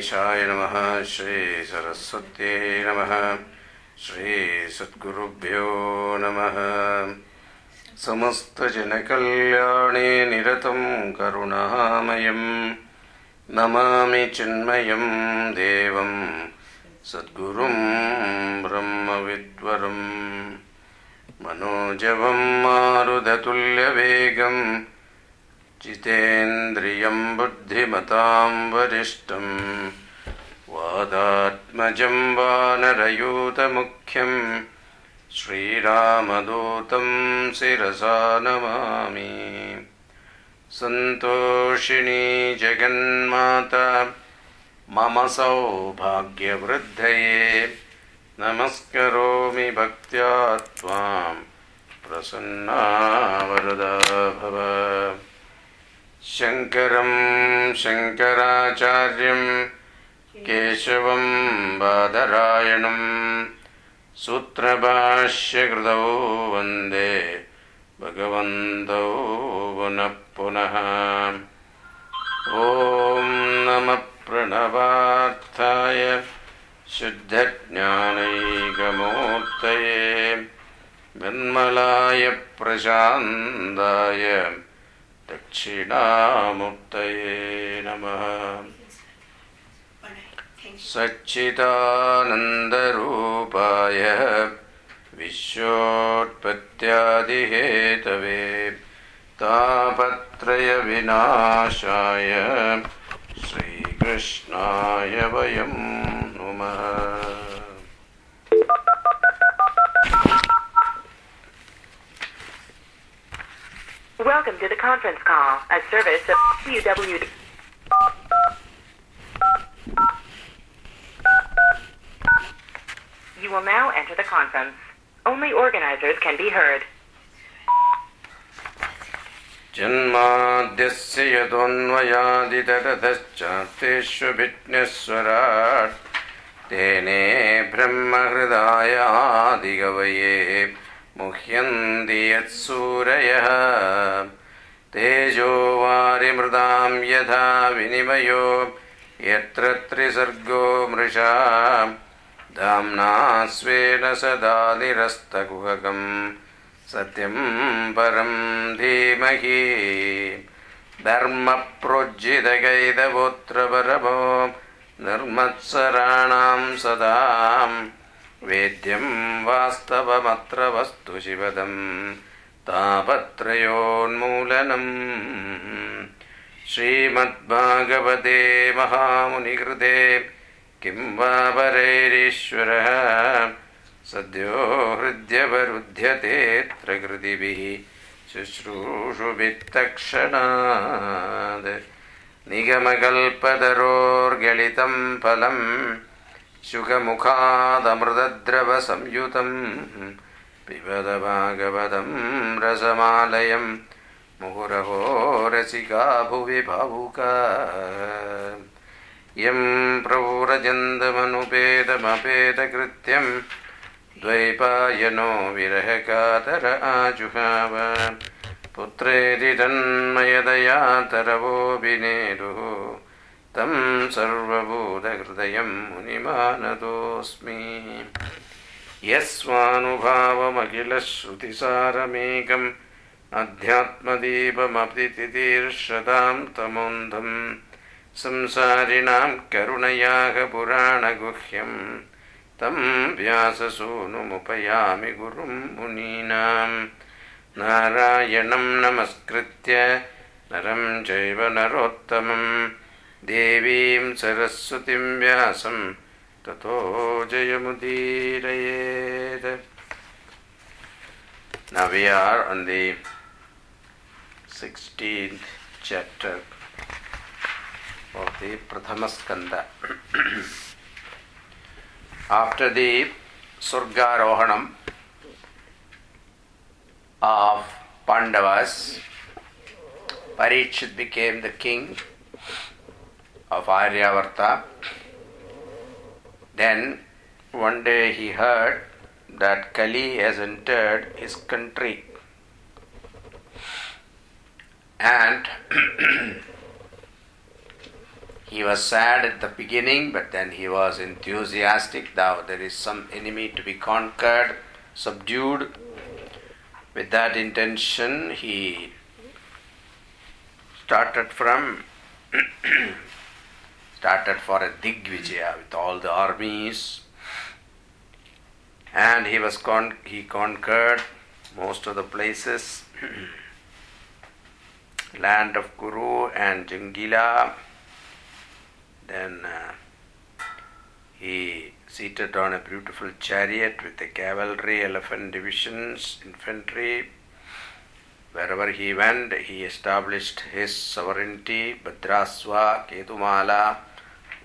गणेशाय नमः श्रीसरस्वत्यै नमः श्रीसद्गुरुभ्यो नमः। समस्तजनकल्याणे निरतं करुणामयं नमामि चिन्मयं देवं सद्गुरुं ब्रह्मविद्वरम्। मनोजवं मारुदतुल्यवेगम् जितेन्द्रियं बुद्धिमतां वरिष्ठं वादात्मजं वानरयूतमुख्यं श्रीरामदूतं शिरसा नमामि। सन्तोषिणी जगन्माता मम सौभाग्यवृद्धये नमस्करोमि भक्त्या त्वां प्रसन्ना वरदा भव शङ्करं शङ्कराचार्यं केशवं बादरायणं सूत्रभाष्यकृतौ वन्दे भगवन्तौ पुनः पुनः। ॐ नमः प्रणवार्थाय शुद्धज्ञानैकमूर्तये निर्मलाय प्रशान्ताय दक्षिणामूर्तये नमः। सच्चिदानन्दरूपाय विश्वोत्पत्त्यादिहेतवे तापत्रयविनाशाय श्रीकृष्णाय वयं नुमः Welcome to the conference call, a service of WW. You will now enter the conference. Only organizers can be heard. जन्माद्यस्य यतोऽन्वयादितरतश्चार्तेष्वभिज्ञस्वराट् तेने ब्रह्महृदायादिगवये मुह्यन्ति यत्सूरयः तेजो वारिमृदां यथा विनिमयो यत्र त्रिसर्गो मृषा। धाम्ना स्वेन सदा निरस्तकुहकम् सत्यं परं धीमहि। धर्मप्रोज्झितगैदवोत्रपरमो निर्मत्सराणां सदां वेद्यं वास्तवमत्र वस्तु शिवदं तापत्रयोन्मूलनम्। श्रीमद्भागवते महामुनिकृते किं वा परैरीश्वरः सद्यो हृद्यवरुध्यतेऽत्र कृतिभिः शुश्रूषुभित्तक्षणात् निगमकल्पतरोर्गलितं फलं शुकमुखादमृतद्रवसंयुतं पिबद भागवतं रसमालयं मुहुरहो रसिका भुवि भावुका यं प्रौरजन्दमनुपेदमपेदकृत्यं द्वैपायनो विरहकातर आजुहाव। पुत्रेति तन्मयदया तरवोऽभिनेदुः तं सर्वभूतहृदयं मुनिमानतोऽस्मि। यस्वानुभावमखिलश्रुतिसारमेकम् अध्यात्मदीपमपि तितीर्षतां तमोन्धम्। संसारिणां करुणयाः पुराणगुह्यं तं व्याससूनुमुपयामि गुरुं मुनीनां नारायणं नमस्कृत्य नरं चैव नरोत्तमं देवीं सरस्वतीं व्यासं ततो जयमुदीरयेत् Now we are on the 16th chapter of the Prathama Skanda. After the Surgarohanam of Pandavas, Parikshit became the king of Aryavarta. Then one day he heard that Kali has entered his country. And He was sad at the beginning, but then he was enthusiastic. Now there is some enemy to be conquered, subdued. With that intention, he started from started for a Digvijaya with all the armies, and he was con- he conquered most of the places, land of Kuru and Jangala. Then uh, he seated on a beautiful chariot with the cavalry, elephant divisions, infantry. Wherever he went, he established his sovereignty. Bhadraswa, Ketumala,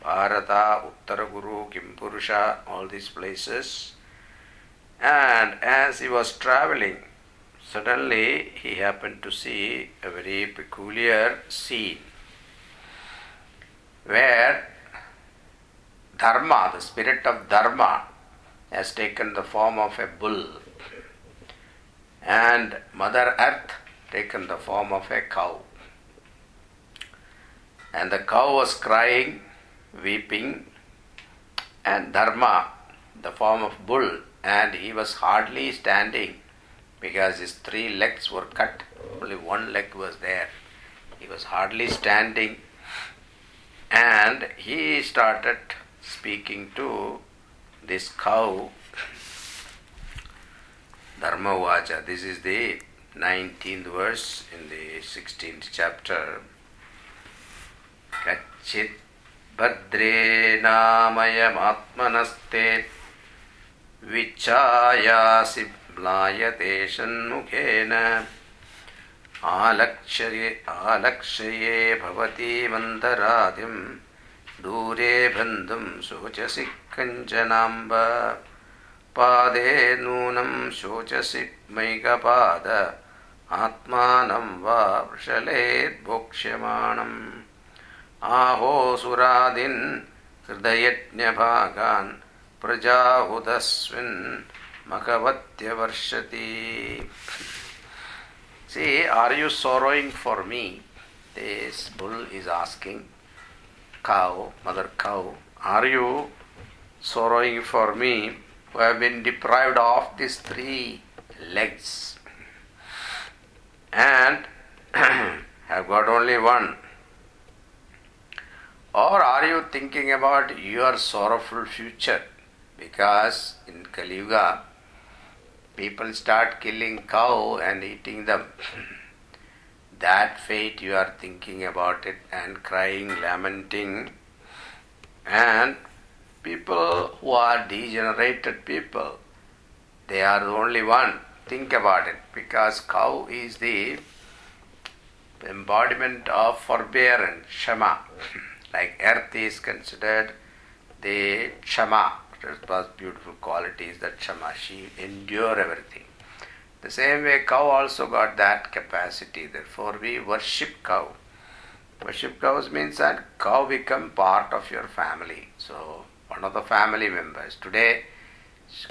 Bharata, Uttarakuru, Kimpurusha, all these places. And as he was traveling, suddenly he happened to see a very peculiar scene where Dharma, the spirit of Dharma, has taken the form of a bull, and Mother Earth taken the form of a cow. And the cow was crying, weeping, and Dharma, the form of bull, and he was hardly standing because his three legs were cut, only one leg was there. He was hardly standing, and he started speaking to this cow. Dharma Vacha. This is the 19th verse in the 16th chapter. Kachit भद्रे नामयमात्मनस्ते विच्छायासि म्लायते षण्मुखेन। आलक्ष्ये आलक्ष्ये भवती मन्दरादिं दूरे बन्धुं शोचसि कञ्चनाम्ब। पादे नूनं शोचसि मैकपाद आत्मानं वा वृषलेद्भोक्ष्यमाणम् आहोसुरादिन् हृदयज्ञभागान् प्रजाहुतस्विन् मखवत्यवर्षति See, are you sorrowing for me? This bull is asking. Cow, mother cow, are you sorrowing for me who have been deprived of these three legs and have got only one? Or are you thinking about your sorrowful future? Because in Kali Yuga, people start killing cow and eating them. that fate you are thinking about it and crying, lamenting. And people who are degenerated people, they are the only one. Think about it because cow is the embodiment of forbearance, shama. like earth is considered the shama. Was beautiful qualities that shama. She endure everything. The same way cow also got that capacity. Therefore we worship cow. Worship cows means that cow become part of your family. So one of the family members. Today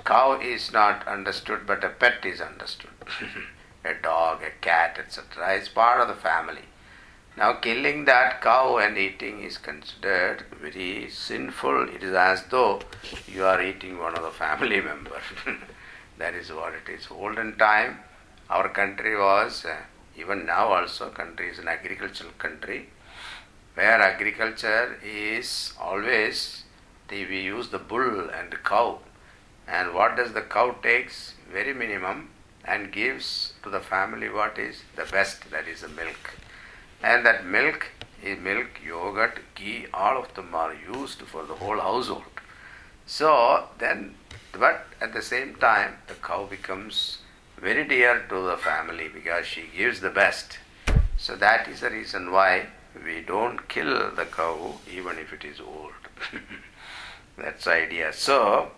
cow is not understood but a pet is understood. a dog, a cat, etc. is part of the family. Now, killing that cow and eating is considered very sinful. It is as though you are eating one of the family members. that is what it is. Olden time, our country was, uh, even now also, country is an agricultural country, where agriculture is always, the, we use the bull and the cow. And what does the cow takes? Very minimum and gives to the family what is the best, that is the milk and that milk milk, yogurt, ghee, all of them are used for the whole household. So then, but at the same time, the cow becomes very dear to the family because she gives the best. So that is the reason why we don't kill the cow even if it is old. That's the idea. So,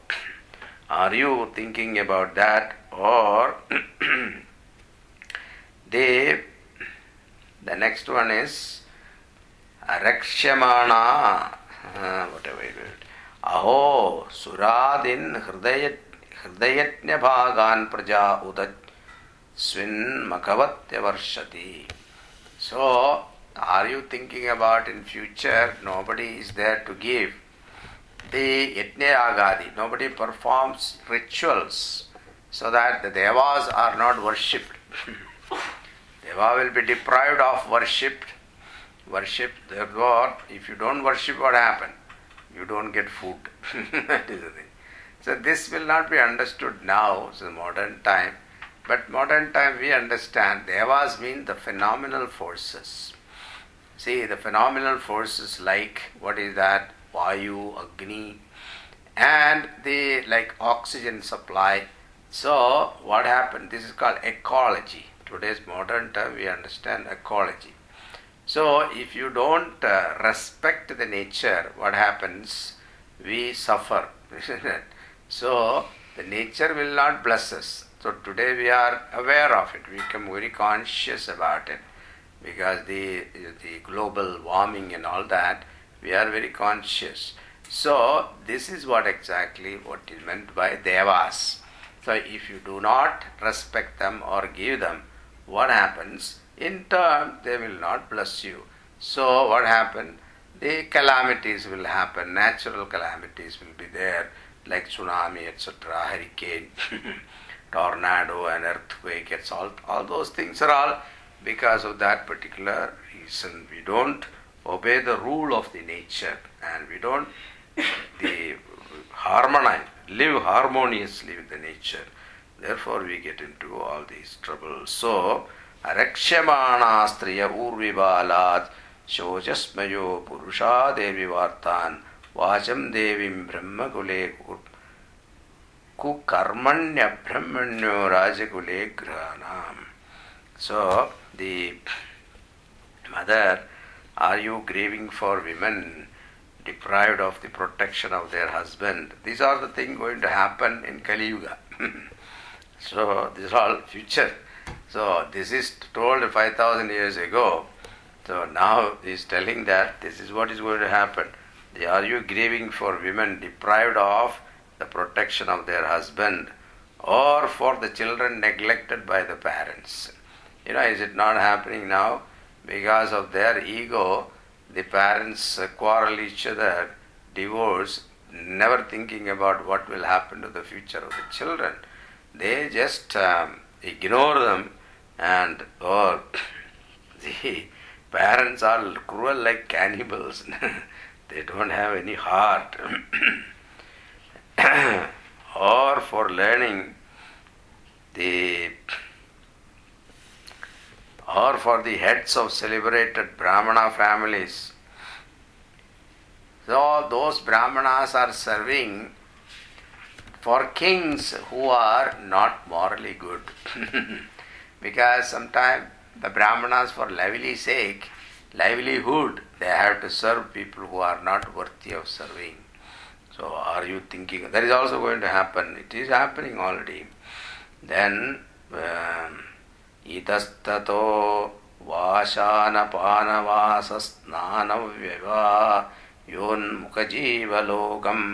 are you thinking about that or they the next one is Rakshamana. Uh, whatever it is. Aho Suradin Hridayat Hridayatnya Bhagan Praja Udat Swin Makavatya Varshati. So are you thinking about in future? Nobody is there to give. The Yajna Agadi, nobody performs rituals so that the devas are not worshipped. Deva will be deprived of worship. Worship, therefore, if you don't worship, what happen? You don't get food. that is the thing. So this will not be understood now, a modern time. But modern time we understand devas mean the phenomenal forces. See the phenomenal forces like what is that? Vayu, Agni, and the like oxygen supply. So what happened? This is called ecology. Today's modern term we understand ecology. So if you don't uh, respect the nature, what happens? We suffer? So the nature will not bless us. So today we are aware of it. We become very conscious about it because the the global warming and all that we are very conscious. So this is what exactly what is meant by devas. So if you do not respect them or give them, what happens? In turn, they will not bless you. So what happened? The calamities will happen. Natural calamities will be there, like tsunami, etc., hurricane, tornado, and earthquake. It's all all those things are all because of that particular reason. We don't obey the rule of the nature, and we don't the harmonize, live harmoniously with the nature Therefore, we get into all these troubles. So, रक्ष्यमाणा स्त्रिय ऊर्विबालात् शोचस्मयो पुरुषा देवी वार्तान् वाचं देवीं ब्रह्मकुले कुकर्मण्यब्रह्मण्यो राजकुले ग्रहाणाम् So, the mother, are you grieving for women deprived of the protection of their husband? These are the things going to happen in Kali Yuga. so, this is all future. So this is told 5000 years ago. So now he is telling that this is what is going to happen. Are you grieving for women deprived of the protection of their husband or for the children neglected by the parents? You know, is it not happening now? Because of their ego, the parents quarrel each other, divorce, never thinking about what will happen to the future of the children. They just um, ignore them and or the parents are cruel like cannibals. They don't have any heart. Or for learning the or for the heads of celebrated brahmana families. So those brahmanas are serving for kings who are not morally good because sometimes the brahmanas for lively sake livelihood they have to serve people who are not worthy of serving so are you thinking that is also going to happen it is happening already then um, itastato वाशानपानवासस्नानव्यवा योन्मुखजीवलोकम्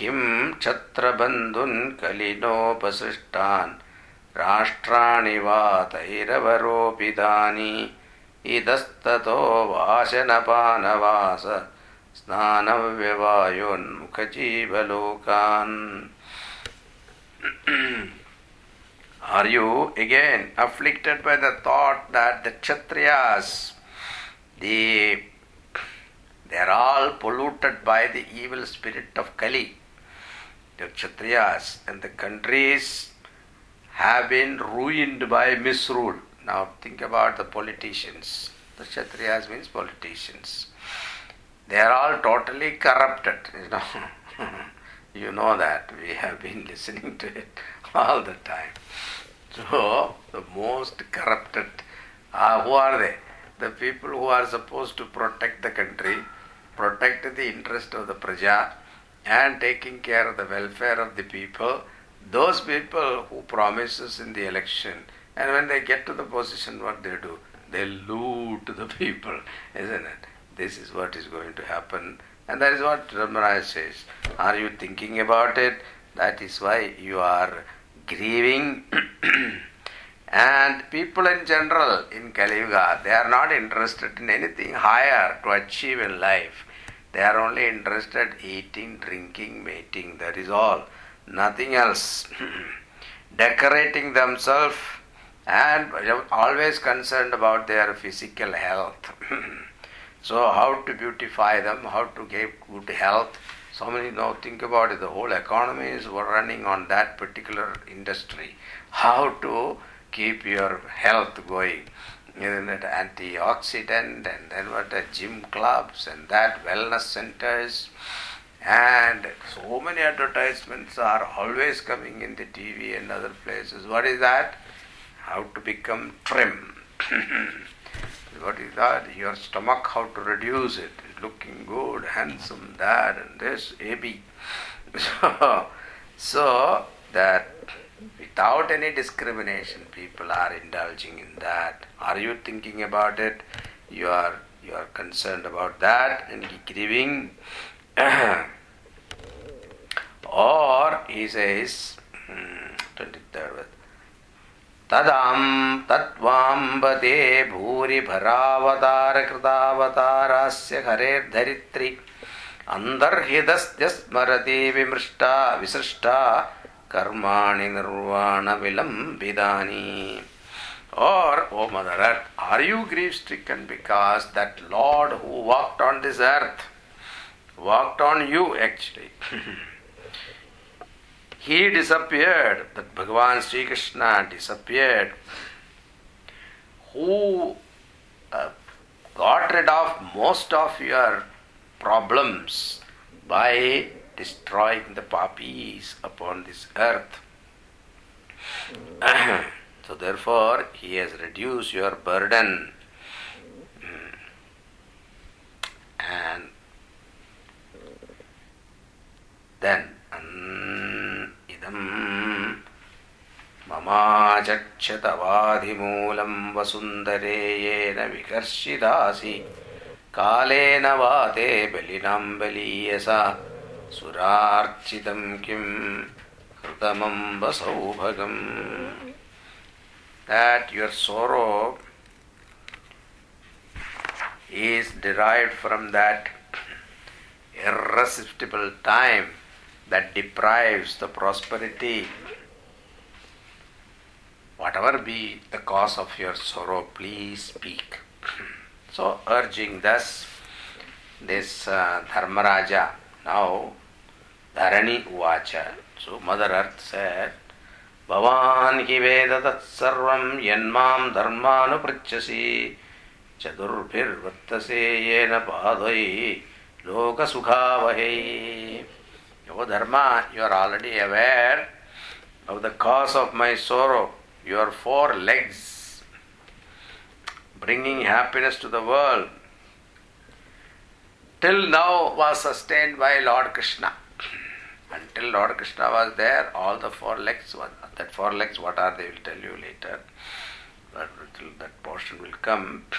किं क्षत्रबन्धुन् कलिनोपसृष्टान्? राष्ट्राणि वा तैरवरोपितानि इतस्ततो वाशनपानवास स्नानव्यवायोन्मुखजीवलोकान्। Are you again afflicted by the thought that the Kshatriyas, the, they are all polluted by the evil spirit of Kali? The Kshatriyas and the countries have been ruined by misrule. Now think about the politicians. The Kshatriyas means politicians. They are all totally corrupted. You know, you know that. We have been listening to it all the time. So the most corrupted, uh, who are they? The people who are supposed to protect the country, protect the interest of the praja, and taking care of the welfare of the people. Those people who promises in the election, and when they get to the position, what they do? They loot the people, isn't it? This is what is going to happen. And that is what Ramaraj says. Are you thinking about it? That is why you are grieving And people in general in Kali Yuga, they are not interested in anything higher to achieve in life. They are only interested eating, drinking, mating. That is all. Nothing else. Decorating themselves and always concerned about their physical health. so how to beautify them, how to get good health. So many now think about it. The whole economy is running on that particular industry. How to keep your health going. Isn't it antioxidant and then what the gym clubs and that wellness centers and so many advertisements are always coming in the TV and other places. What is that? How to become trim. what is that? Your stomach, how to reduce it. Looking good, handsome, that and this, AB. So, so that without any discrimination, people are indulging in that. Are you thinking about it? You are you are concerned about that and grieving. or he says, twenty third verse. तदां तत्त्वाम्बते भूरिभरावतारकृतावतारास्य हरेर्धरित्री अन्तर्हितस्य स्मरति विमृष्टा विसृष्टा karmani nirvana vilambidani. Or, oh Mother Earth, are you grief stricken because that Lord who walked on this earth, walked on you actually, he disappeared, that Bhagavan Sri Krishna disappeared, who uh, got rid of most of your problems by destroying the poppies upon this earth. so therefore, he has reduced your burden. And then, మమాచక్షతవాధిమూలం వసుందరేయేన వికర్షిదాసి కాళేన వాతే బలినాం బలీయసా सुरार्चितं किं कृतमम्ब सौभगम् That your sorrow is derived from that irresistible time that deprives the prosperity whatever be the cause of your sorrow, please speak. so, urging thus, this uh, Dharmaraja, now Dharani Vacha. So Mother Earth said, Bhavan hi veda tat sarvam yanmam dharmanu prichyasi chadurbhir vattase yena padai loka sukhavahe. O Dharma, you are already aware of the cause of my sorrow. Your four legs bringing happiness to the world till now was sustained by Lord Krishna. Until Lord Krishna was there, all the four legs, that four legs, what are they, will tell you later. But that portion will come.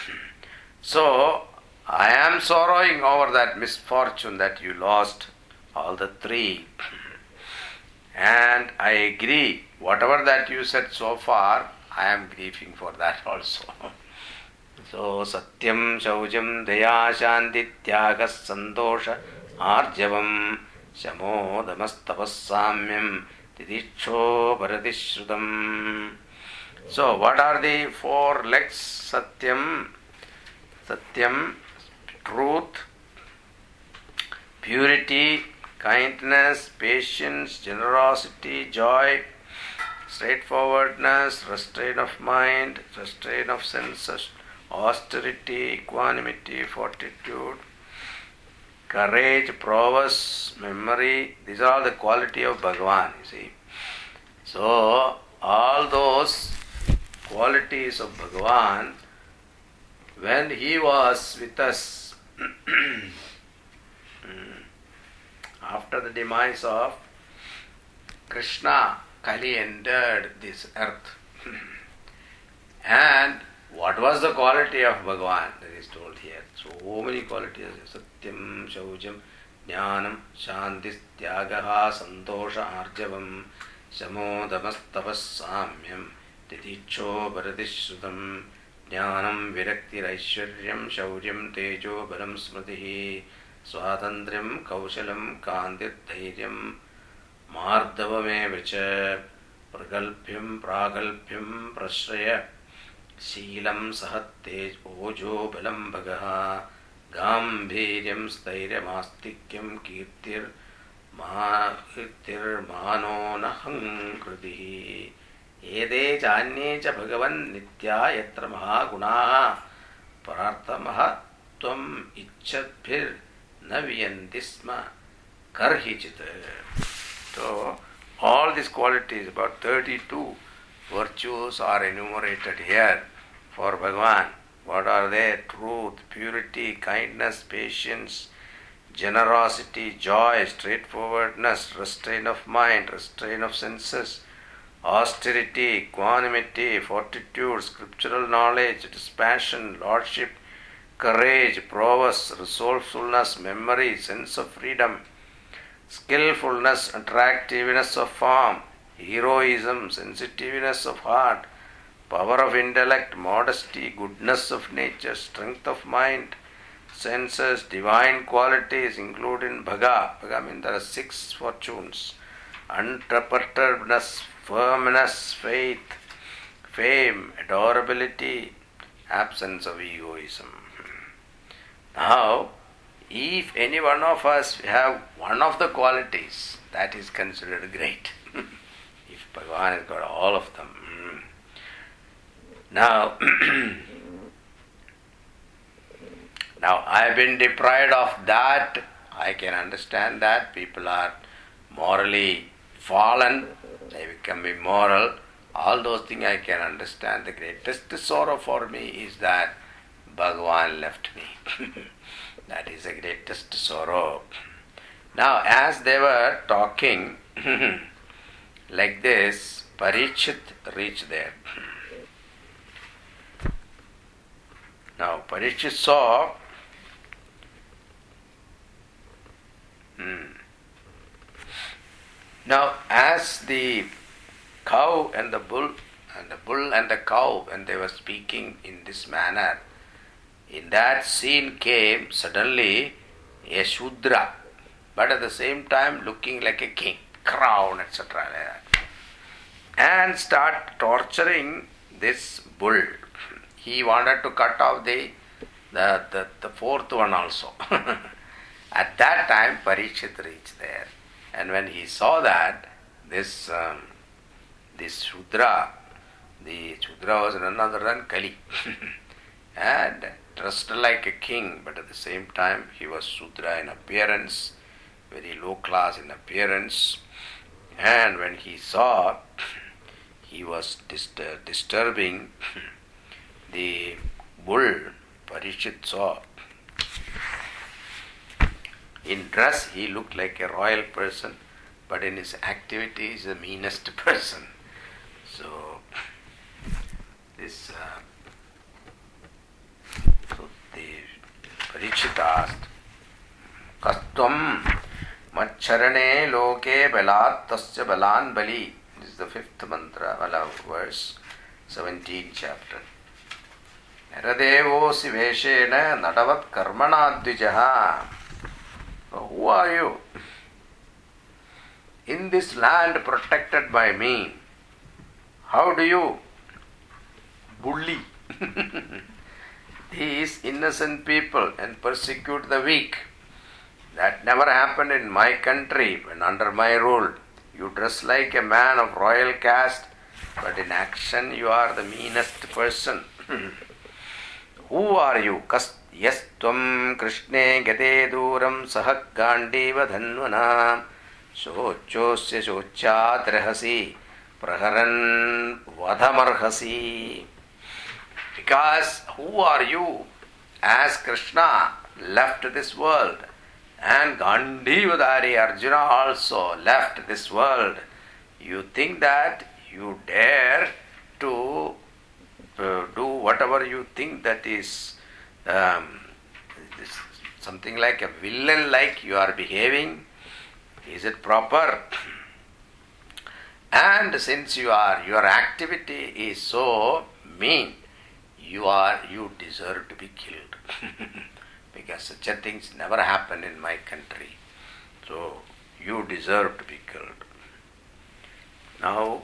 So, I am sorrowing over that misfortune that you lost all the three. And I agree, whatever that you said so far, I am grieving for that also. so, Satyam, Shaujam, Daya, Shanti, Tyaga, Santosha, Arjavam, Shamo, Damastapasamyam, Tidiksho, Paradishrutam. So, what are the four legs? Satyam, Satyam, truth, purity, kindness, patience, generosity, joy, straightforwardness, restraint of mind, restraint of senses, austerity, equanimity, fortitude, courage, prowess, memory. These are all the quality of Bhagavan, you see. So, all those qualities of Bhagavan, when he was with us, after the demise of Krishna, Kali entered this earth. was the quality of Bhagavan that is told here? So many qualities Satyam, Shaujam, Jnanam, Shantis, Tyagaha, Santosha, Arjavam, Shamo, Damastavas, Samyam, Titicho, Bharatishrutam, Jnanam, Virakti, Viraktiraiśvaryam, Shaujam, Tejo, Baram, Smritihi, Swatantriyam, Kaushalam, Kandit, Dhairyam, Mardavame, Vicha, Pragalpyam, Pragalpyam, Prashraya, शीलं सहत्तेज ओजो बलं भगः गाम्भीर्यं स्थैर्यमास्तिक्यं कीर्तिर्मा कीर्तिर्मानो न कृतिः एते चान्ये च भगवन् नित्या यत्र महागुणाः प्रार्थमः त्वम् इच्छद्भिर्न वियन्ति स्म। कर्हिचित्। So, all these qualities, about 32 virtues are enumerated here for Bhagavan. What are they? Truth, purity, kindness, patience, generosity, joy, straightforwardness, restraint of mind, restraint of senses, austerity, equanimity, fortitude, scriptural knowledge, dispassion, lordship, courage, prowess, resourcefulness, memory, sense of freedom, skillfulness, attractiveness of form, heroism, sensitiveness of heart, power of intellect, modesty, goodness of nature, strength of mind, senses, divine qualities including bhaga. Bhaga means there are six fortunes. Unperturbedness, firmness, faith, fame, adorability, absence of egoism. Now, if any one of us have one of the qualities, that is considered great. if Bhagavan has got all of them. Now, now I have been deprived of that. I can understand that people are morally fallen, they become immoral. All those things I can understand. The greatest sorrow for me is that Bhagavan left me. that is the greatest sorrow. Now, as they were talking like this, Parikshit reached there. Now, Parikshit saw hmm. Now, as the cow and the bull, and the bull and the cow, when they were speaking in this manner, in that scene came suddenly a Shudra, but at the same time looking like a king, crown, etc. And start torturing this bull. He wanted to cut off the the, the, the fourth one also. at that time, Parikshit reached there. And when he saw that, this um, this Shudra, the Shudra was none other than Kali, and dressed like a king, but at the same time he was Shudra in appearance, very low class in appearance. And when he saw, he was distur- disturbing the bull. Parikshit saw. In dress, he looked like a royal person, but in his activity, he is the meanest person. So, this. Uh, so the Parikshit asked, Kastvam Macharane loke balat tasya balan bali. This is the fifth mantra, verse 17 chapter. ನರದೇವೋಸಿ ವೇಷೇಣ ನಡವತ್ ಕರ್ಮಣಾದ್ವಿಜ who are you in this land protected by me how do you bully these innocent people and persecute the weak. That never happened in my country and under my rule. You dress like a man of royal caste, but in action you are the meanest person. Who are you? यस्त्वं कृष्णे गते दूरं सह Gandiva धन्वना शोच्योस्य शोच्याद्रहसि प्रहरन् वधमर्हसि Because who are you as Krishna left this world and Gandhivadari Arjuna also left this world? You think that you dare to uh, do whatever you think that is um, something like a villain like you are behaving is it proper And since you are your activity is so mean, you are you deserve to be killed. because such a things never happen in my country. So you deserve to be killed. Now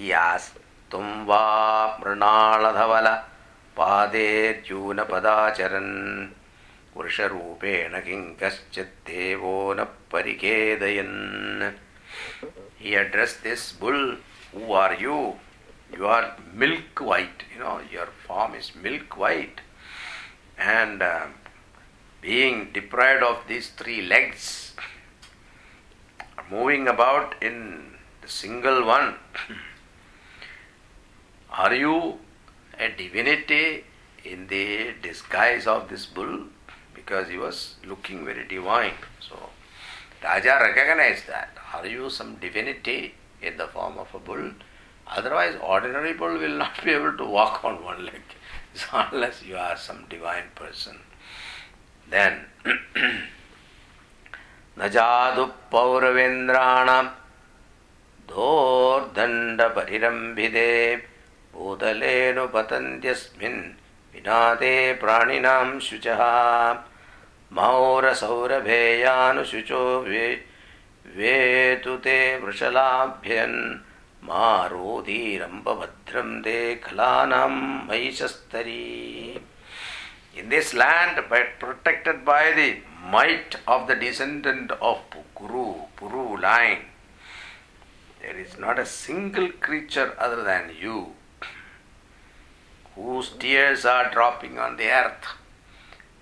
he asked, तुम वा मृणालधवल पादेर्यूनपदाचरन् वृषरूपेण किं कश्चित् देवो न परिखेदयन् He addressed this bull, who are you? You are milk white, you know, your form is milk white. And uh, being deprived of these three legs, moving about in the single one, are you a divinity in the disguise of this bull? Because he was looking very divine. So Raja recognized that. Are you some divinity in the form of a bull? Otherwise, ordinary bull will not be able to walk on one leg, so unless you are some divine person. Then, न जादु पौरवेन्द्राणां धोर्दण्डपरिरम्भिते भूतलेऽनुपतन्त्यस्मिन् विनादे प्राणिनां शुचः मौरसौरभेयानुशुचो वे वेतु ते वृषलाभ्यन् मारोधीरम्बभद्रं ते खलानां महिषस्तरी In this land, but protected by the might of the descendant of Kuru, Puru line, there is not a single creature other than you Whose tears are dropping on the earth.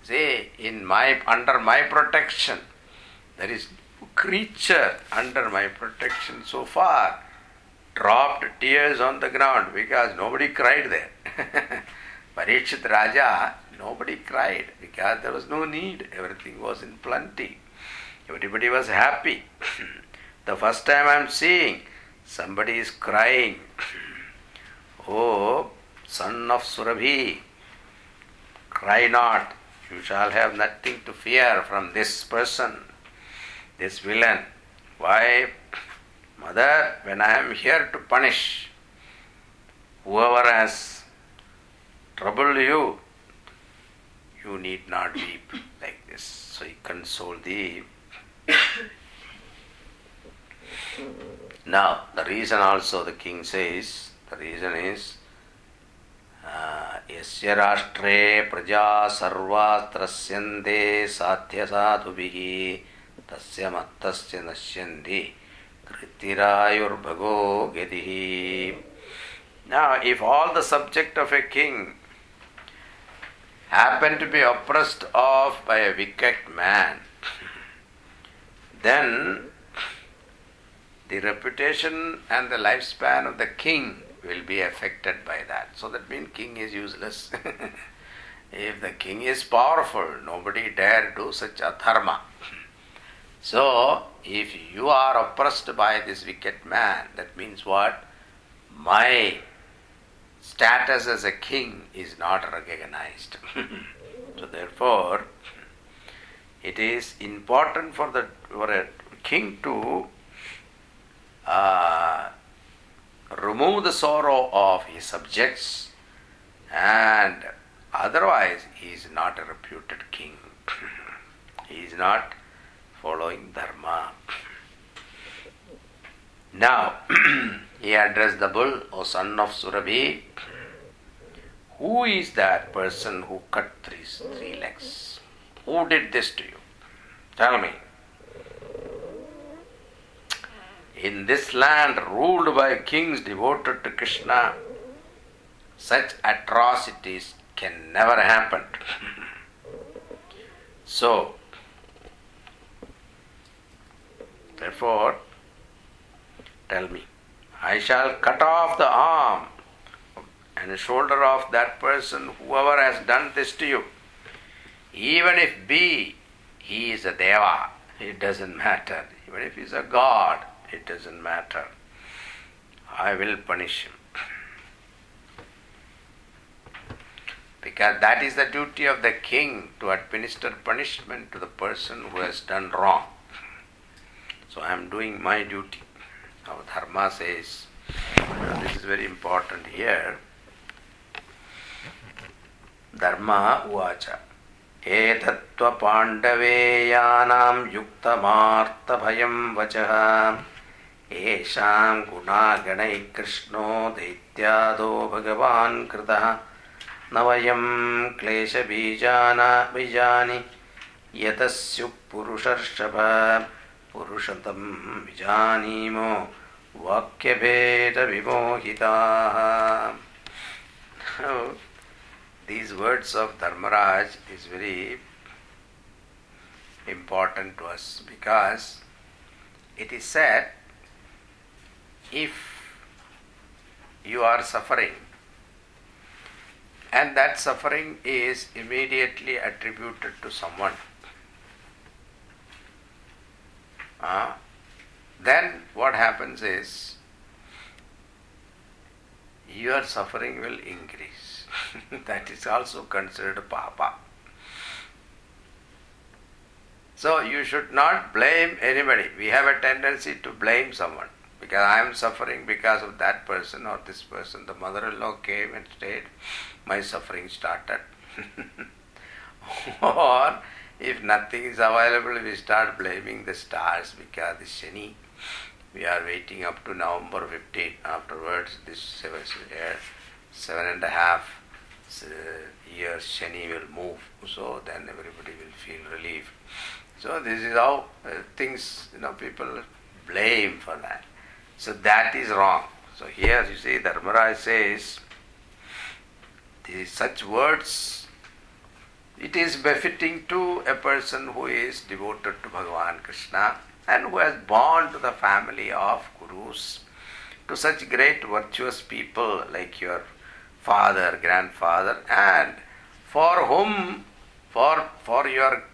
Say, in my under my protection, there is creature under my protection so far dropped tears on the ground because nobody cried there. Parikshit Raja, nobody cried because there was no need. Everything was in plenty. Everybody was happy. the first time I am seeing somebody is crying. oh, son of Surabhi, cry not. You shall have nothing to fear from this person, this villain. Why, mother, when I am here to punish whoever has troubled you, you need not weep like this. So he consoled the. now, the reason also the king says, the reason is यस्य राष्ट्रे प्रजा सर्वा त्रस्यन्ते साध्यसाधुभिः तस्य मत्तस्य नश्यन्ति कृतिरायुर्भगो गतिः Now, if all the subject of a king happen to be oppressed of by a wicked man, then the reputation and the lifespan of the king will be affected by that. So that means king is useless. if the king is powerful, nobody dare do such a dharma. So if you are oppressed by this wicked man, that means what? My status as a king is not recognized. so therefore, it is important for the for a king to uh, remove the sorrow of his subjects, and otherwise he is not a reputed king. he is not following dharma. Now, he addressed the bull, O son of Surabhi, who is that person who cut three, three legs? Who did this to you? Tell me. In this land ruled by kings devoted to Krishna, such atrocities can never happen. so, therefore, tell me, I shall cut off the arm and shoulder of that person, whoever has done this to you. Even if be he is a deva, it doesn't matter. Even if he is a god, it doesn't matter. I will punish him. Because that is the duty of the king to administer punishment to the person who has done wrong. So I am doing my duty. Now Dharma says, this is very important here. Dharma uvacha. एतत्त्वपाण्डवेयानां युक्तमार्तभयं वचः येषां गुणागणैः कृष्णो दैत्यादो भगवान् कृतः। न वयं क्लेशबीजाना बीजानि। यतस्युः पुरुषर्षभ। पुरुषतं विजानीमो वाक्यभेदविमोहिताः। These words of Dharmaraj is very important to us because it is said if you are suffering and that suffering is immediately attributed to someone uh, then what happens is your suffering will increase. that is also considered papa. So you should not blame anybody. We have a tendency to blame someone because I am suffering because of that person or this person. The mother in law came and stayed, my suffering started. or if nothing is available, we start blaming the stars because the Shani we are waiting up to November 15. Afterwards, this seven, seven and a half years Shani will move. So then everybody will feel relief. So this is how uh, things, you know, people blame for that. So that is wrong. So here you see Dharmaraj says, these such words, it is befitting to a person who is devoted to Bhagavan Krishna and who has born to the family of gurus, to such great virtuous people like your father, grandfather, and for whom, for, for your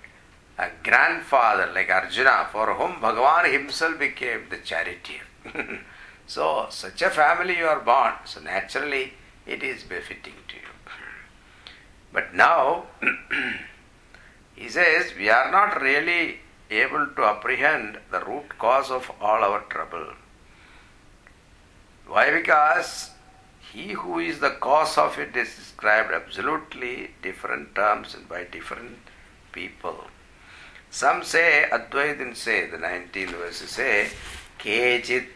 uh, grandfather like Arjuna, for whom Bhagavan himself became the charioteer. so, such a family you are born, so naturally it is befitting to you. But now, he says, we are not really able to apprehend the root cause of all our trouble. Why? Because he who is the cause of it is described absolutely different terms and by different people. Some say, Advaitin say, the 19th verse say, Kechit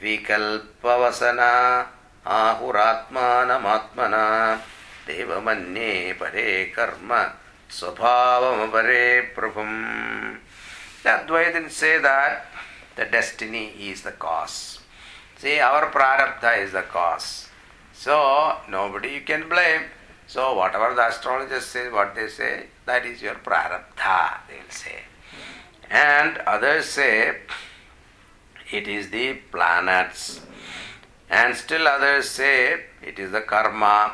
vikalpavasana ahuratmanamatmana devamanye pare karma svabhavamapare prabhum. The Advaitins say that the destiny is the cause. See, our prarabdha is the cause. So, nobody you can blame. So, whatever the astrologers say, what they say, that is your prarabdha, they'll say. And others say it is the planets. And still others say it is the karma.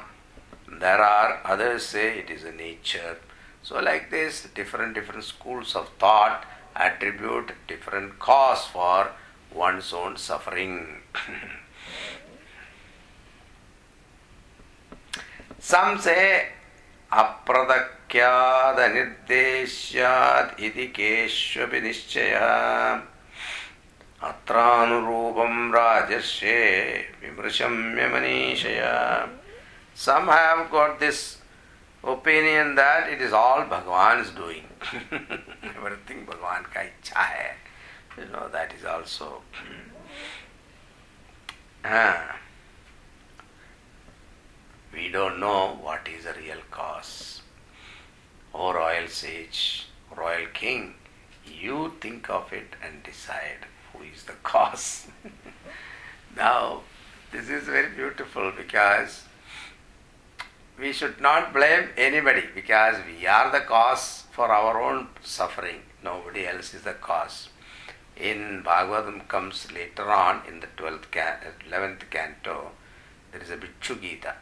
There are others say it is the nature. So, like this, different different schools of thought attribute different cause for one's own suffering. Some say अप्रदक्याद निर्देश्याद इति केश्वपि निश्चय। विमृशम्य मनीषय some have got this opinion that it is all Bhagwan is doing everything Bhagwan का इच्छा है you know that is also हाँ We don't know what is the real cause. O royal sage, royal king, you think of it and decide who is the cause. now, this is very beautiful because we should not blame anybody because we are the cause for our own suffering. Nobody else is the cause. In Bhagavatam comes later on in the 12th, 11th canto, there is a Bhikshu Gita.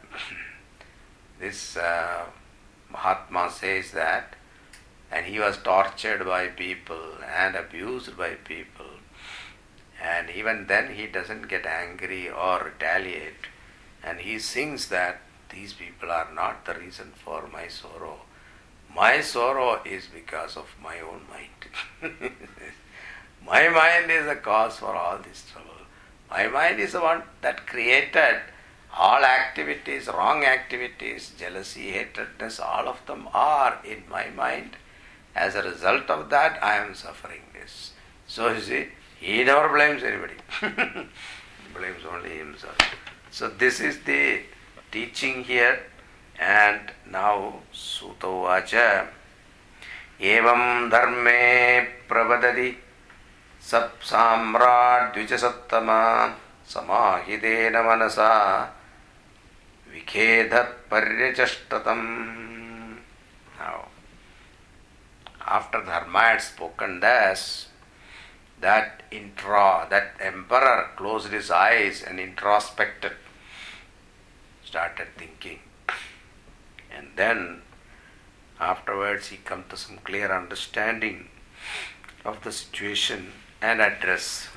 this uh, Mahatma says that, and he was tortured by people and abused by people, and even then he doesn't get angry or retaliate, and he sings that these people are not the reason for my sorrow. My sorrow is because of my own mind. My mind is the cause for all this trouble. My mind is the one that created all activities, wrong activities, jealousy, hatredness, all of them are in my mind. As a result of that, I am suffering this. So you see, he never blames anybody. blames only himself. So this is the teaching here. And now Sutavacha एवं धर्मे प्रवदति सप्साम्राड्विजसत्तमा समाहितेन मनसा Vikedhat Now, after Dharma had spoken thus, that intra, that emperor closed his eyes and introspected, started thinking. And then afterwards he came to some clear understanding of the situation and address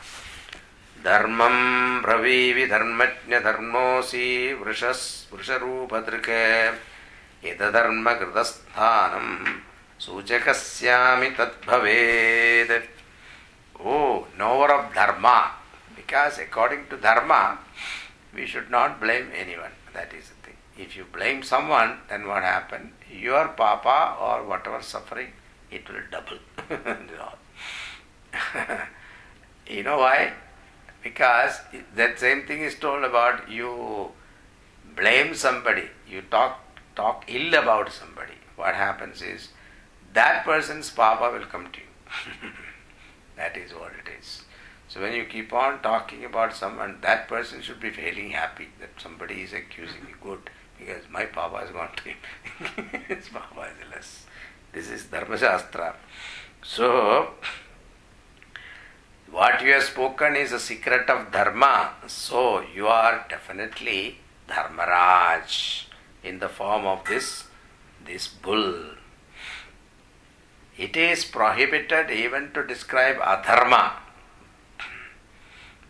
धर्मं ब्रवीवि धर्मज्ञधर्मोऽसि वृषस् वृषरूपदृके यदधर्मकृतस्थानं सूचकस्यामि तद्भवेत् Oh, knower of dharma. Because according to dharma, we should not blame anyone. That is the thing. If you blame someone, then what happened? Your papa or whatever suffering, it will double. you know why? Because that same thing is told about you blame somebody, you talk talk ill about somebody. What happens is that person's papa will come to you. that is what it is. So when you keep on talking about someone, that person should be feeling happy that somebody is accusing me. Good, because my papa has gone to him. His papa is less. This is Dharma Shastra. So what you have spoken is a secret of dharma. So you are definitely Dharmaraj in the form of this this bull. It is prohibited even to describe adharma.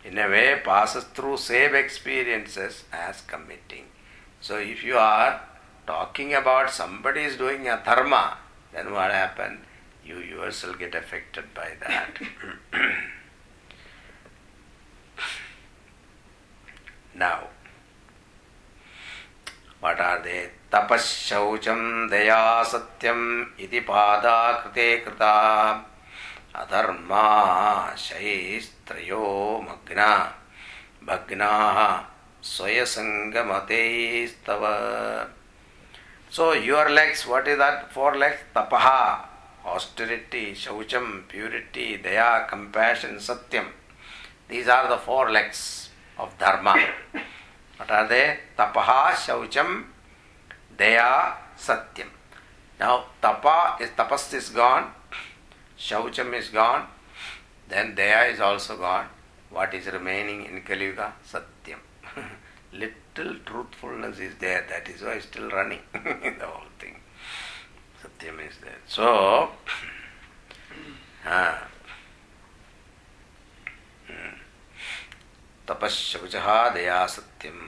In a way, passes through same experiences as committing. So if you are talking about somebody is doing adharma, then what happened? You yourself get affected by that. now, what are they? तपश्शौचं दया सत्यम् इति पादा कृते कृता अधर्मा शैस्त्रयो मग्ना भग्नाः स्वयसङ्गमतैस्तव So your legs, what is that? Four legs, tapaha, austerity, shaucham, purity, daya, compassion, satyam. These are the four legs Of dharma. What are they? Tapaha, shaucham, daya, satyam. Now tapa is tapas is gone, shaucham is gone, then daya is also gone. What is remaining in Kali Yuga? Satyam. Little truthfulness is there, that is why it's still running the whole thing. Satyam is there. So ah, तपश्शौचः दया सत्यम्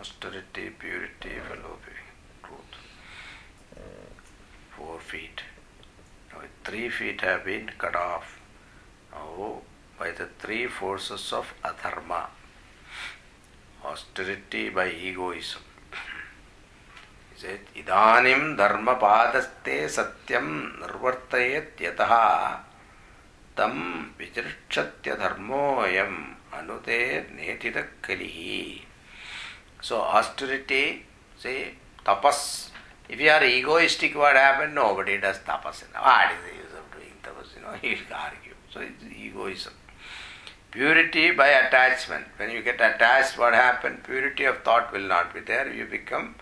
austerity, purity, philosophy, truth. Four feet. Now three feet have been cut off. Now by the three forces of adharma, austerity by egoism. He said, Idanim इदानीं धर्मपादस्ते सत्यं निर्वर्तयेत् यतः तं विचृक्षत्यधर्मोऽयम् अनुते नेतितः कलिः So austerity, say tapas. If you are egoistic, what happened? Nobody does tapas. What is the use of doing tapas? You know, he will argue. So it's egoism. Purity by attachment. When you get attached, what happened? Purity of thought will not be there. You become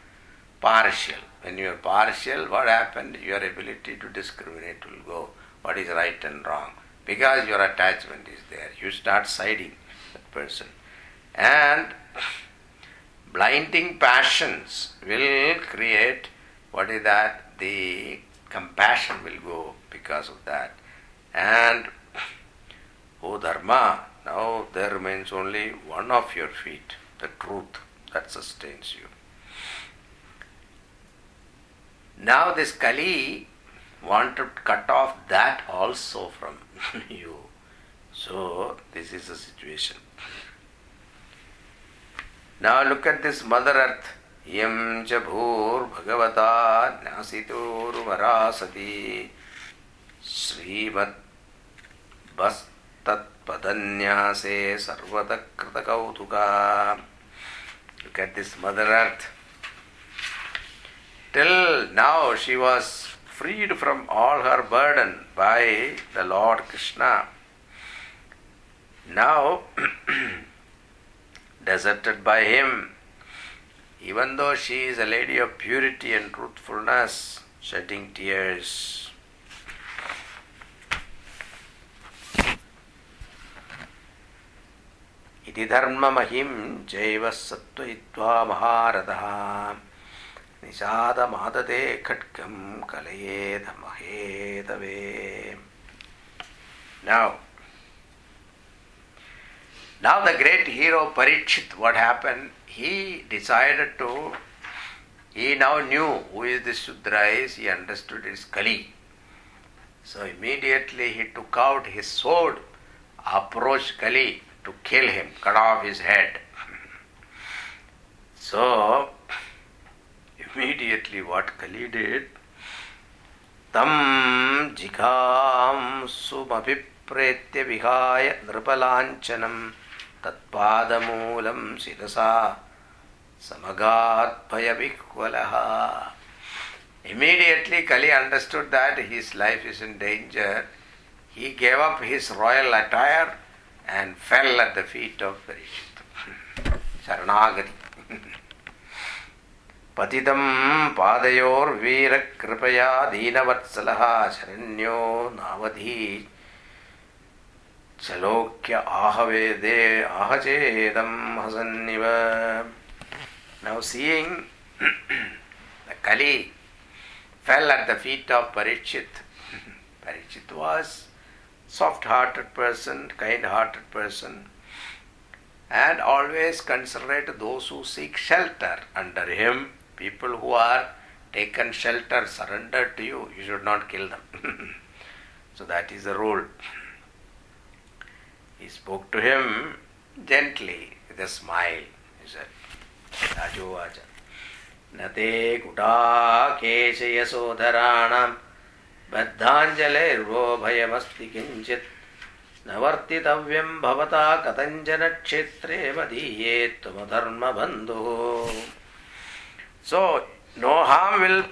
partial. When you are partial, what happened? Your ability to discriminate will go. What is right and wrong? Because your attachment is there. You start siding that person. And blinding passions will create what is that? The compassion will go because of that. And O Dharma, now there remains only one of your feet, the truth that sustains you. Now this Kali wanted to cut off that also from you. So this is the situation. Now look at this Mother Earth. Cha bhur bhagavata nasitur varasati Shrimad तत्पदन्यासे सर्वतकृतकौतुका Look at this Mother Earth. Till now she was freed from all her burden by the Lord Krishna. Now, deserted by him, even though she is a lady of purity and truthfulness, shedding tears. ಇತಿ ಧರ್ಮಮಹಿಂ ಜೈವ ಸತ್ವಯಿತ್ವಾ ಮಹಾರಥಃ ನಿಷಾದ ಮಾತತೆ ಖಡ್ಗಂ ಕಲಯೇದ ಮಹೇತವೇ ನಾವ್ Now the great hero Parikshit, what happened? He decided to, he now knew who is this Shudra is, he understood it's Kali. So immediately he took out his sword, approached Kali, to kill him, cut off his head. So, immediately what Kali did, tam jikam sumapipretya vihaya nripalancanam tatpadamulam sidasa samagat bhayavikwalaha. Immediately Kali understood that his life is in danger. He gave up his royal attire and fell at the feet of Parishit. Sharanagati. पतितं पादयोर्वीरकृपया दीनवत्सलः शरण्यो नावधी चलोक्य आहवेदे आहचेदं हसन्निव Now seeing the Kali fell at the feet of Parikshit. Parikshit was soft-hearted person, kind-hearted person, and always considerate those who seek shelter under him, people who are taken shelter, surrendered to you, you should not kill them. so that is the rule. He spoke to him gently with a smile. He said, Rajovacha. न ते कुटाकेशयसोधराणां बद्धाञ्जलैर्वो भयमस्ति किञ्चित्। न वर्तितव्यं भवता कथञ्जनक्षेत्रे मदीये त्वमधर्मबन्धुः so no harm will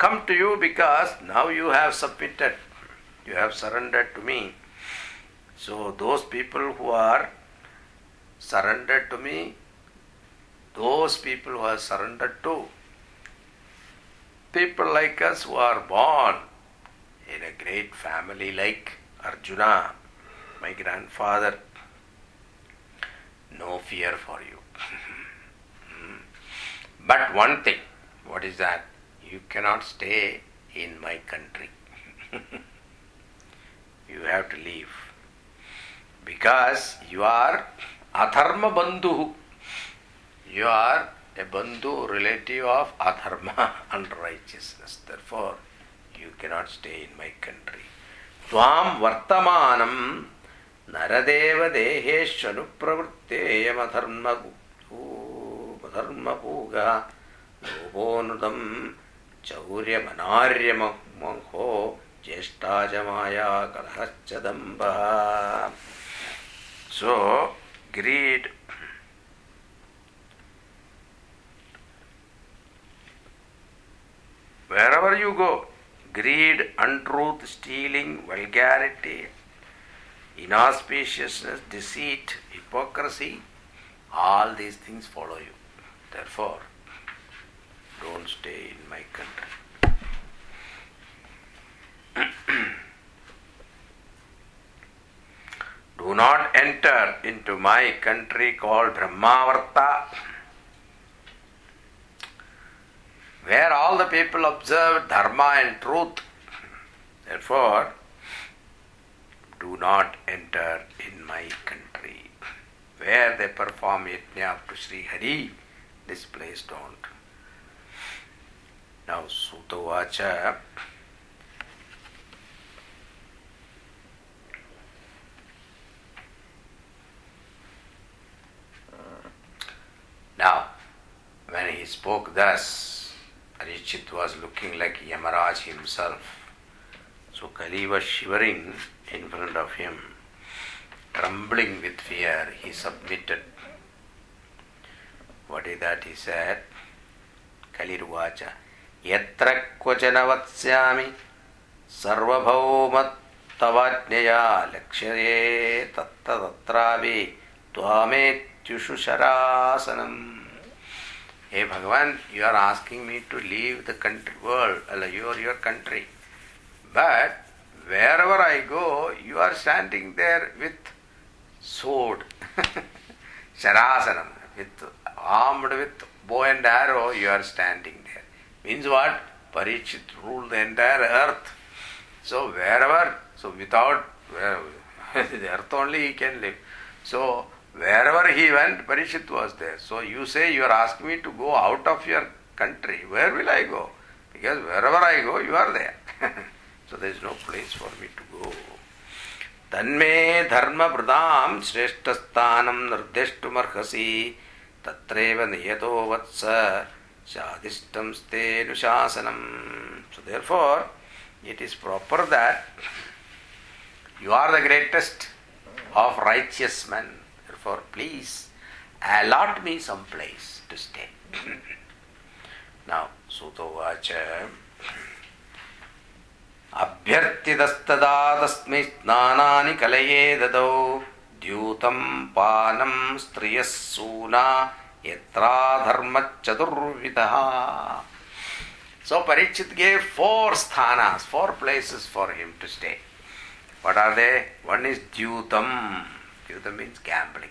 come to you because now you have submitted you have surrendered to me so those people who are surrendered to me those people who are surrendered to people like us who are born in a great family like Arjuna, my grandfather, no fear for you. but one thing, what is that? You cannot stay in my country. you have to leave. Because you are Atharma Bandhu. You are a Bandhu, relative of Atharma, unrighteousness. Therefore, you cannot stay in my country. Tvam Vartamanam Naradeva Deheshvanupravritteyamadharma Dharmapuga Lobonudam Chauryamanaryamakho Jeshtajamaya Kalahachadamba. So, greed wherever you go, greed, untruth, stealing, vulgarity, inauspiciousness, deceit, hypocrisy, all these things follow you. Therefore, don't stay in my country. Do not enter into my country called Brahmavarta, where all the people observe dharma and truth. Therefore, do not enter in my country. Where they perform yajna to Sri Hari, this place don't. Now Sutavacha Now, when he spoke thus, Parikshit was looking like Yamaraj himself. So Kali was shivering in front of him, trembling with fear. He submitted. What is that he said? Kaliruvacha. Yatra kvachana vatsyami sarvabhaumat lakshye tatta tatravi tvametyushu sharasanam. Hey Bhagavan, you are asking me to leave the country world, uh, your, your country. But wherever I go, you are standing there with sword, sharasanam, with armed with bow and arrow, you are standing there. Means what? Parikshit ruled the entire earth. So wherever, so without the earth only he can live. So wherever he went, Parikshit was there. So you say you are asking me to go out of your country. Where will I go? Because wherever I go, you are there. so there is no place for me to go. तन्मे धर्मभृतां श्रेष्ठस्थानं निर्देष्टुमर्हसि तत्रैव नियतो वत्स शादिष्टं स्तेनुशासनम् So therefore, it is proper that you are the greatest of righteous men. Therefore, please allot me some place to stay. now, Sutovacha. अभ्यर्थितस्तदा तस्मै स्नानानि कलये ददौ द्यूतं पानं स्त्रियः सूना यत्राधर्मचतुर्विधः So Parikshit gave four sthanas, four places for him to stay. What are they? One is Dyutam. Dyutam means gambling.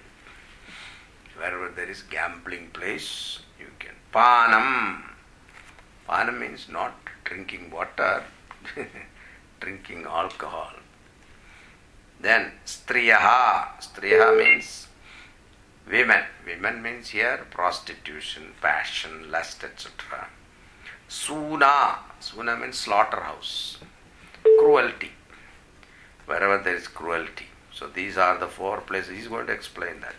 Wherever there is gambling place, you can. Panam. Panam means not drinking water, drinking alcohol. Then Striyaha. Striyaha means women. Women means here prostitution, passion, lust, etc. Suna. Suna means slaughterhouse. Cruelty. Wherever there is cruelty. So these are the four places. He's going to explain that.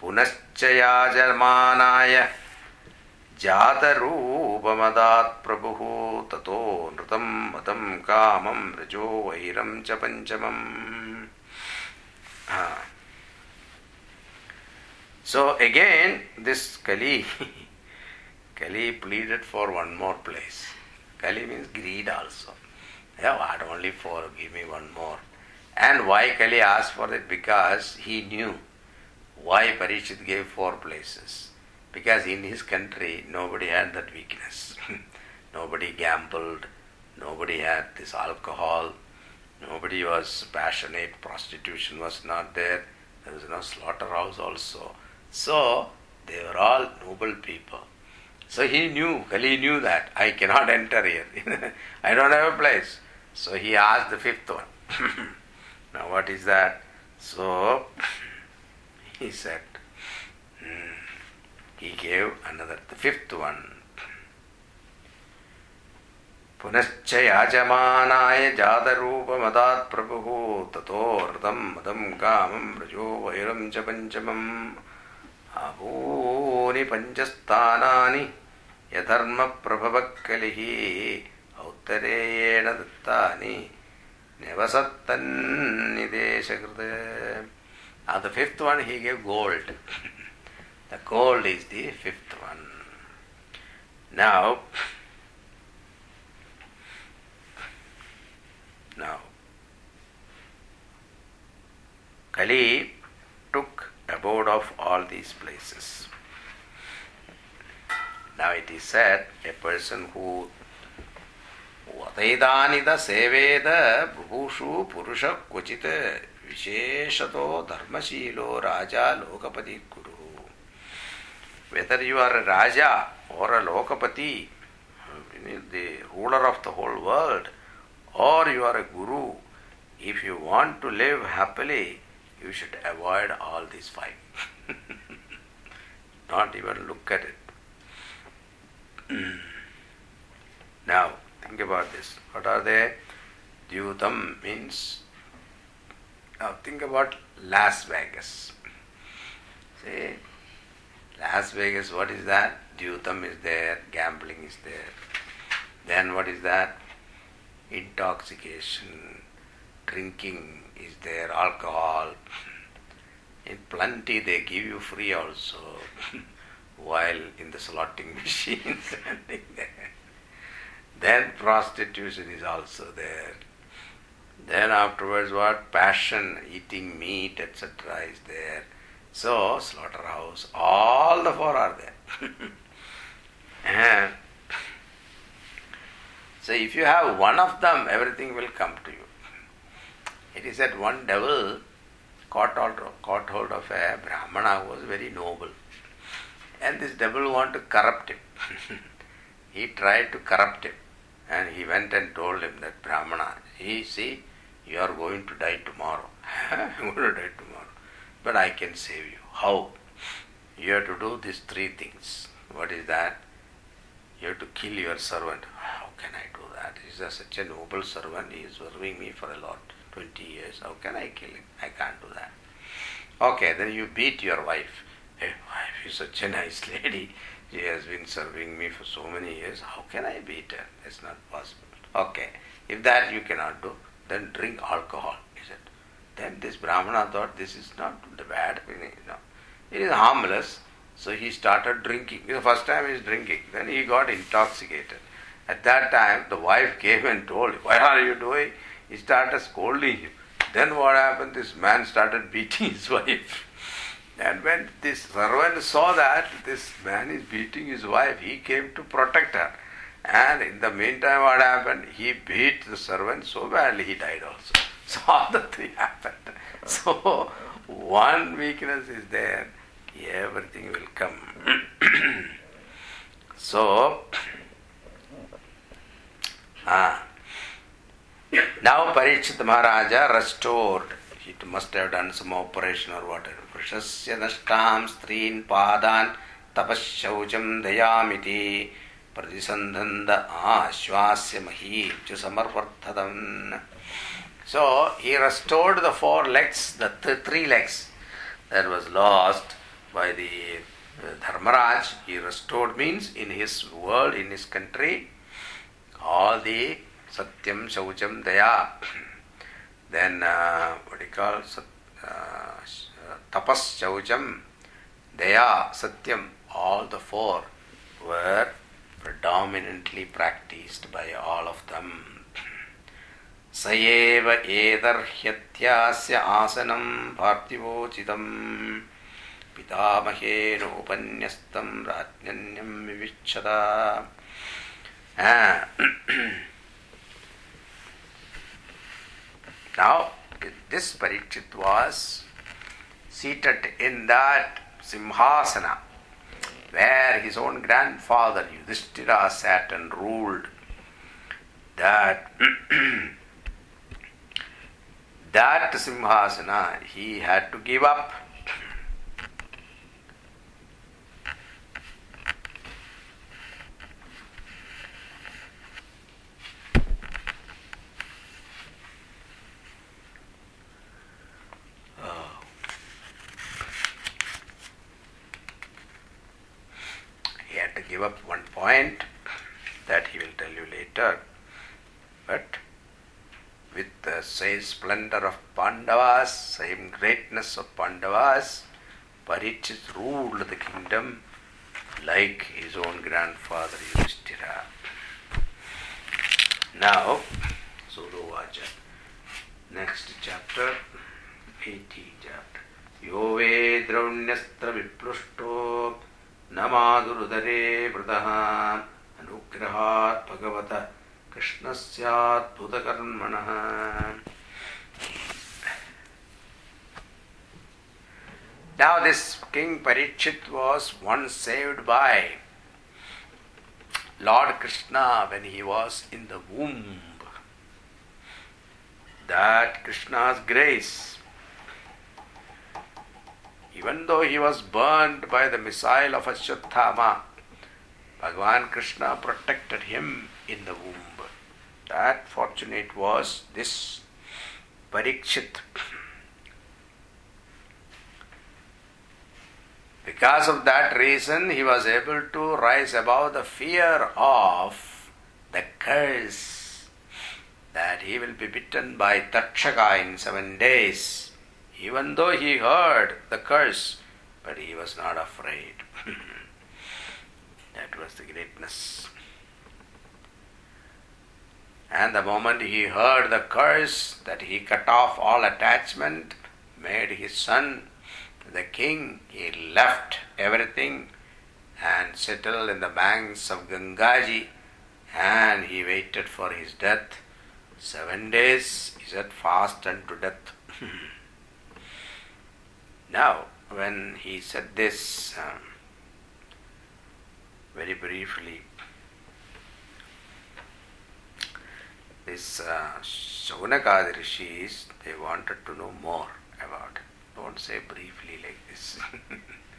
Punaschayajarmanaya जातरूपमदात् प्रभुः ततो नृतं मतं कामं रजो वैरं च पञ्चमम् So again, this Kali, Kali pleaded for one more place. Kali means greed also. Yeah, what only four, give me one more. And why Kali asked for it? Because he knew why Parishit gave four places. Because in his country, nobody had that weakness. nobody gambled, nobody had this alcohol, nobody was passionate, prostitution was not there, there was no slaughterhouse also. So, they were all noble people. So he knew, Kali knew that I cannot enter here. I don't have a place. So he asked the fifth one. now, what is that? So, he said, hmm, he gave another, the fifth one. पुनश्च याजमानाय जातरूपमदात् प्रभुः ततो हृतं मदं कामं व्रजो वैरं च पञ्चमम् अभूनि पञ्चस्थानानि यधर्मप्रभवकलिः औत्तरेयेण दत्तानि Nevasattanideshakrita. Now ah, the fifth one he gave gold. the gold is the fifth one. Now, now, Kali took abode of all these places. Now it is said a person who वतैदानिद सेवेद बुभूषु पुरुष क्वचित। विशेषतो धर्मशीलो राजा लोकपति गुरु weather you are raja or a lokapati the ruler of the whole world or you are a guru if you want to live happily you should avoid all this five don't even look at it now think about this. What are they? Dyutam means. Now, think about Las Vegas. See, Las Vegas, what is that? Dyutam is there, gambling is there. Then what is that? Intoxication, drinking is there, alcohol. In plenty they give you free also, while in the slotting machine standing there. Then prostitution is also there. Then afterwards what? Passion, eating meat, etc. is there. So, slaughterhouse, all the four are there. and so if you have one of them, everything will come to you. It is that one devil caught caught hold of a Brahmana who was very noble. And this devil wanted to corrupt him. he tried to corrupt him. And he went and told him that Brahmana, he see, you are going to die tomorrow. I'm going to die tomorrow. But I can save you. How? You have to do these three things. What is that? You have to kill your servant. How can I do that? He's such a noble servant. He is serving me for a lot, 20 years. How can I kill him? I can't do that. Okay, then you beat your wife. Hey, wife is such a nice lady. She has been serving me for so many years. How can I beat her? It's not possible. Okay, if that you cannot do, then drink alcohol. He said. Then this Brahmana thought this is not the bad thing. You know. It is harmless. So he started drinking. The first time he is drinking. Then he got intoxicated. At that time, the wife came and told him, What are you doing? He started scolding him. Then what happened? This man started beating his wife. And when this servant saw that this man is beating his wife, he came to protect her. And in the meantime, what happened? He beat the servant so badly he died also. So all the three happened. So one weakness is there, everything will come. so ah, now Parikshit Maharaja restored. He must have done some operation or whatever. पुरुषस्य नष्टां स्त्रीन् पादान् तपःशौचं दयामिति प्रतिसन्धन्द आश्वास्य मही च समर्पर्थतम् so he restored the four legs the three legs there was lost by the Dharmaraj he restored means in his world in his country all the सत्यं शौचं दया then वडिकाल् सत् Tapas, Shaucham, Daya, Satyam. All the four were predominantly practiced by all of them. स एव एतर्ह्यत्यास्य आसनं पार्थिवोचितं पितामहेनोपन्यस्तं राज्ञन्यं विविच्छता Now, this Parikshit was seated in that Simhasana where his own grandfather Yudhishthira sat and ruled. That that Simhasana he had to give up. Oh. He had to give up one point that he will tell you later. But with the same splendor of Pandavas, same greatness of Pandavas, Parikshit ruled the kingdom like his own grandfather Yudhishthira. Now, Sudovacha, next chapter, 18 chapter. यो वे द्रौण्यस्त्र विप्लुष्टो न माधुरुदरे वृतः अनुग्रहात् भगवत कृष्णस्याद्भुतकर्मणः Now this King Parikshit was once saved by Lord Krishna when he was in the womb. that Krishna's grace, even though he was burned by the missile of Ashwatthama, Bhagavan Krishna protected him in the womb. That fortunate was this Parikshit. Because of that reason, he was able to rise above the fear of the curse that he will be bitten by Takshaka in seven days. Even though he heard the curse, but he was not afraid. that was the greatness. And the moment he heard the curse, that he cut off all attachment, made his son the king, he left everything and settled in the banks of Gangaji and he waited for his death. Seven days he said fast unto death. now, when he said this, um, very briefly, this uh, rishis, they wanted to know more about it. Don't say briefly like this.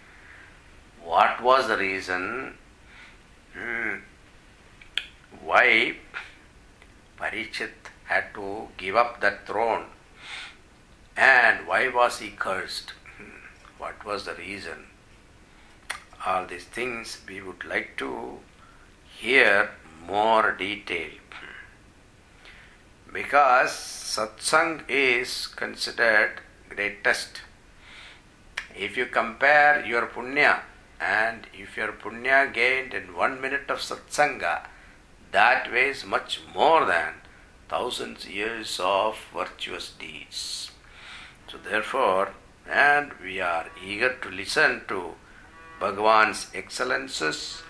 what was the reason hmm, why Parikshit had to give up that throne and why was he cursed? What was the reason? All these things we would like to hear more detail because satsang is considered greatest if you compare your punya and if your punya gained in one minute of satsanga, that weighs much more than thousands years of virtuous deeds. So therefore, and we are eager to listen to Bhagavan's excellences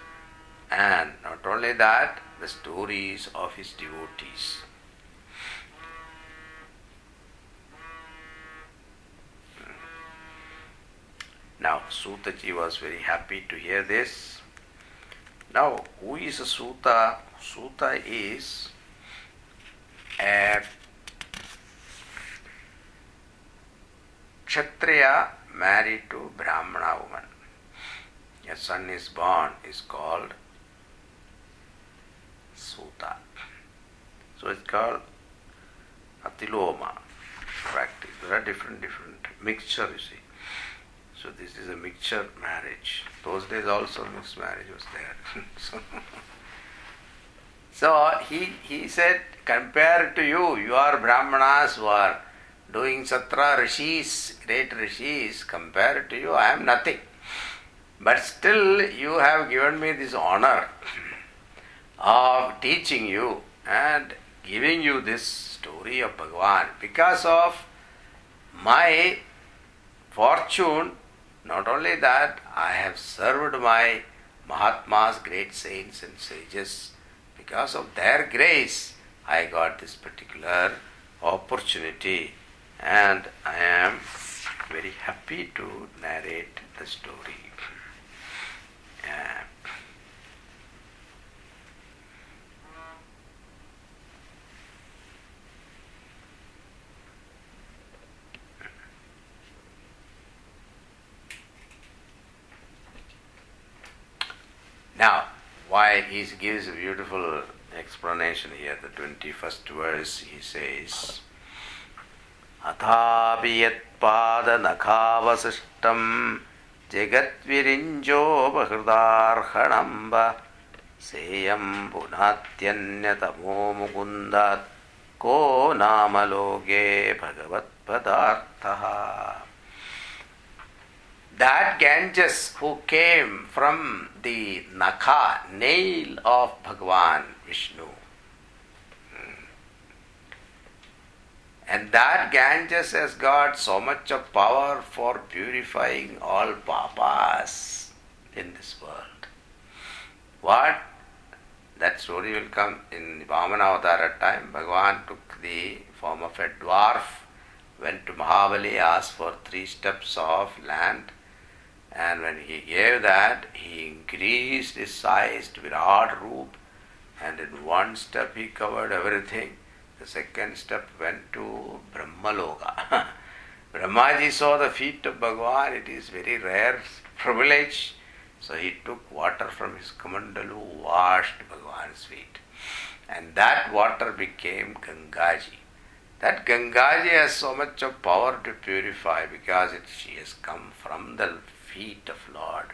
and not only that, the stories of his devotees. Now, Sutaji was very happy to hear this. Now, who is a Suta? Suta is a Kshatriya married to Brahmana woman. A son is born is called Suta. So it's called Atiloma practice. There are different different mixture you see. So this is a mixture marriage. Those days also mixed marriage was there. so, so he he said, compared to you, you are Brahmanas who are doing Satra rishis, great rishis, compared to you, I am nothing. But still you have given me this honor of teaching you and giving you this story of Bhagavan. Because of my fortune, not only that, I have served my Mahatmas, great saints and sages. Because of their grace, I got this particular opportunity, and I am very happy to narrate the story. Now, why he gives a beautiful explanation here, the 21st verse, he says, അഥാപി യത്പാദനഖാവശിഷ്ടം ജഗദ്വിരിഞ്ചോപഹൃദാർഹണംബ സേയം പുനാത്യന്യതമോ മുകുന്ദാത് കോ നാമ ലോകേ ഭഗവത്പദാർത്ഥ that Ganges who came from the Nakha, nail of Bhagavan Vishnu, And that Ganges has got so much of power for purifying all papas in this world. What? That story will come in Vamana Avatara time. Bhagavan took the form of a dwarf, went to Mahabali, asked for three steps of land and when he gave that, he increased his size to Virat Roop, and in one step he covered everything. The second step went to Brahmaloka. Brahmaji saw the feet of Bhagavan, it is very rare privilege. So he took water from his kamandalu, washed Bhagavan's feet. And that water became Gangaji. That Gangaji has so much of power to purify because it, she has come from the feet of Lord.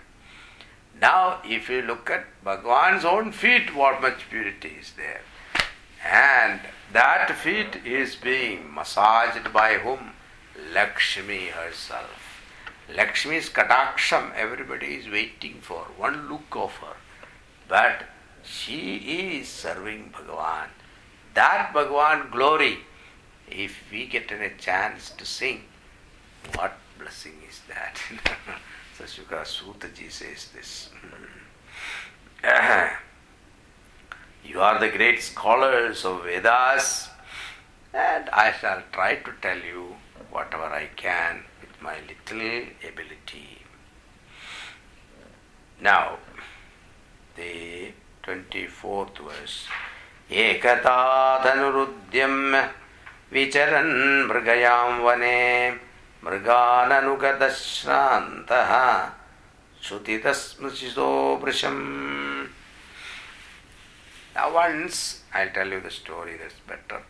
Now, if you look at Bhagavan's own feet, what much purity is there. And that feet is being massaged by whom? Lakshmi herself. Lakshmi's kataksham, everybody is waiting for one look of her. But she is serving Bhagavan. That Bhagavan glory, if we get a chance to sing, what blessing is that? so Sutaji says this. Uh-huh you are the great scholars of Vedas, and I shall try to tell you whatever I can with my little ability. Now, the 24th verse. एकतादनुरुद्यम् विचरन् मृगयां वने मृगाननुगतश्रान्तः श्रुतितस्मृशितो वृशम् Now once, I'll tell you the story that's better.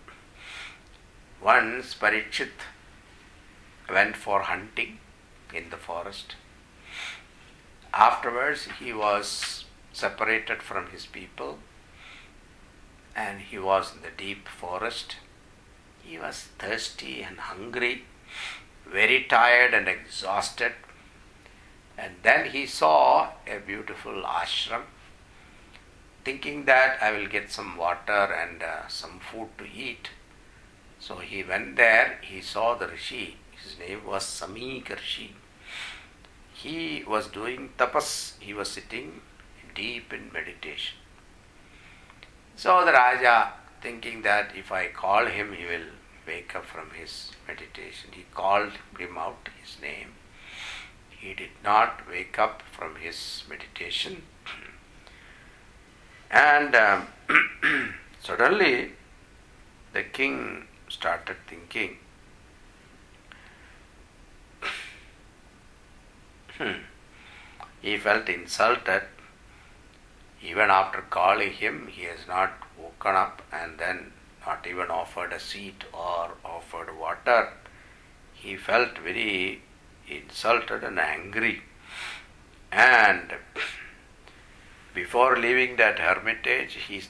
Once Parikshit went for hunting in the forest. Afterwards, he was separated from his people and he was in the deep forest. He was thirsty and hungry, very tired and exhausted. And then he saw a beautiful ashram, thinking that I will get some water and uh, some food to eat. So he went there, he saw the Rishi, his name was Samika Rishi. He was doing tapas, he was sitting deep in meditation. So the Raja, thinking that if I call him, he will wake up from his meditation, he called him out his name. He did not wake up from his meditation. And um, suddenly the king started thinking, hmm. he felt insulted even after calling him, he has not woken up and then not even offered a seat or offered water. He felt very insulted and angry. And before leaving that hermitage, he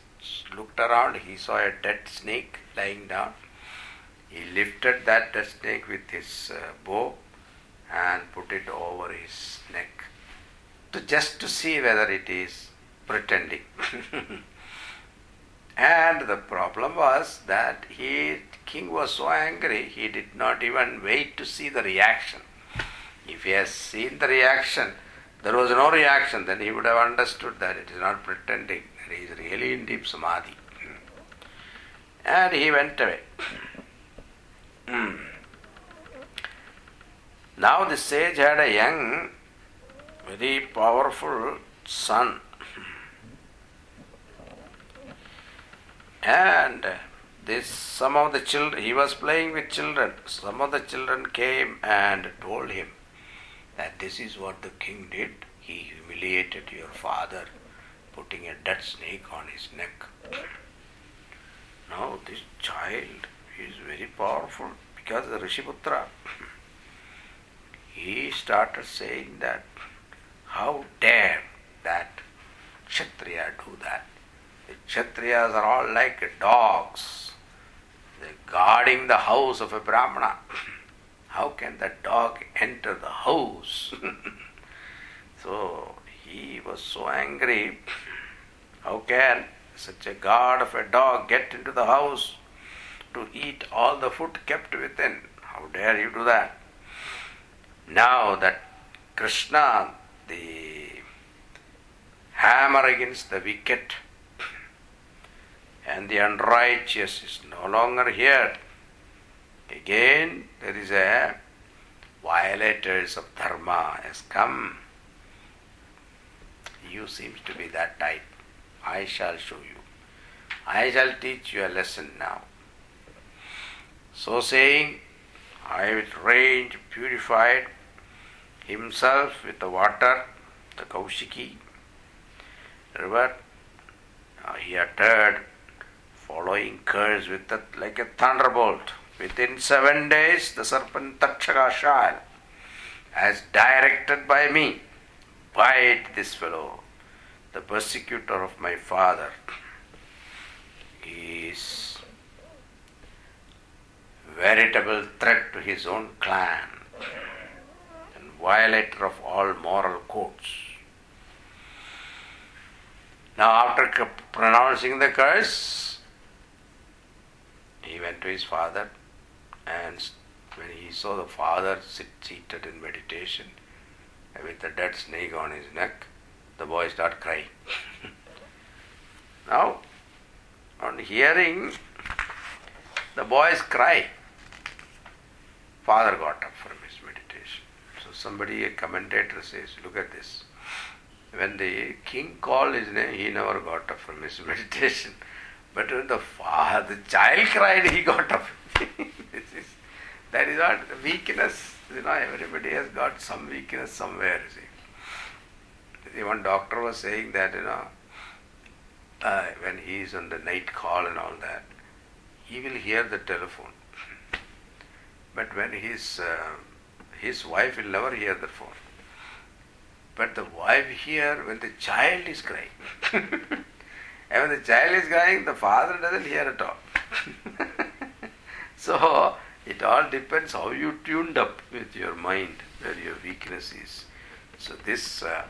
looked around, he saw a dead snake lying down. He lifted that dead snake with his uh, bow and put it over his neck to just to see whether it is pretending. and the problem was that he king was so angry he did not even wait to see the reaction. If he has seen the reaction, there was no reaction, then he would have understood that it is not pretending, that he is really in deep samadhi. Hmm. And he went away. Hmm. now the sage had a young, very powerful son and this some of the children he was playing with children some of the children came and told him that this is what the king did he humiliated your father putting a dead snake on his neck now this child is very powerful because the rishiputra he started saying that how dare that kshatriya do that the Kshatriyas are all like dogs. They're guarding the house of a Brahmana. How can that dog enter the house? so he was so angry. How can such a guard of a dog get into the house to eat all the food kept within? How dare you do that? Now that Krishna, the hammer against the wicked, and the unrighteous is no longer here. Again, there is a violators of dharma has come. You seems to be that type. I shall show you. I shall teach you a lesson now. So saying, I will range purified himself with the water, the Kaushiki river. Uh, he uttered following curse with a, like a thunderbolt. Within seven days, the serpent Takshaka shall, as directed by me, bite this fellow, the persecutor of my father. He is veritable threat to his own clan and violator of all moral codes. Now, after pronouncing the curse, he went to his father, and when he saw the father sit seated in meditation with a dead snake on his neck, the boy started crying. now, on hearing the boy's cry, father got up from his meditation. So somebody, a commentator says, look at this. When the king called his name, he never got up from his meditation. But when the father, the child cried, he got up. that is what weakness. You know, everybody has got some weakness somewhere. See. Even doctor was saying that you know, uh, when he is on the night call and all that, he will hear the telephone. But when his uh, his wife will never hear the phone. But the wife hear when the child is crying. and when the child is crying, the father doesn't hear at all. so it all depends how you tuned up with your mind, where your weakness is. So this uh,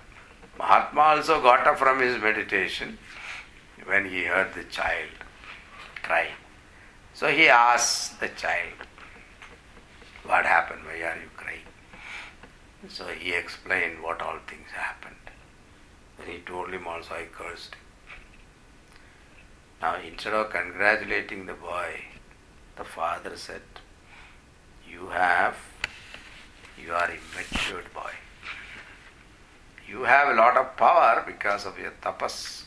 Mahatma also got up from his meditation when he heard the child crying. So he asked the child, What happened? Why are you crying? So he explained what all things happened. Then he told him also, I cursed him. Now, instead of congratulating the boy, the father said, You have, you are immatured boy. You have a lot of power because of your tapas,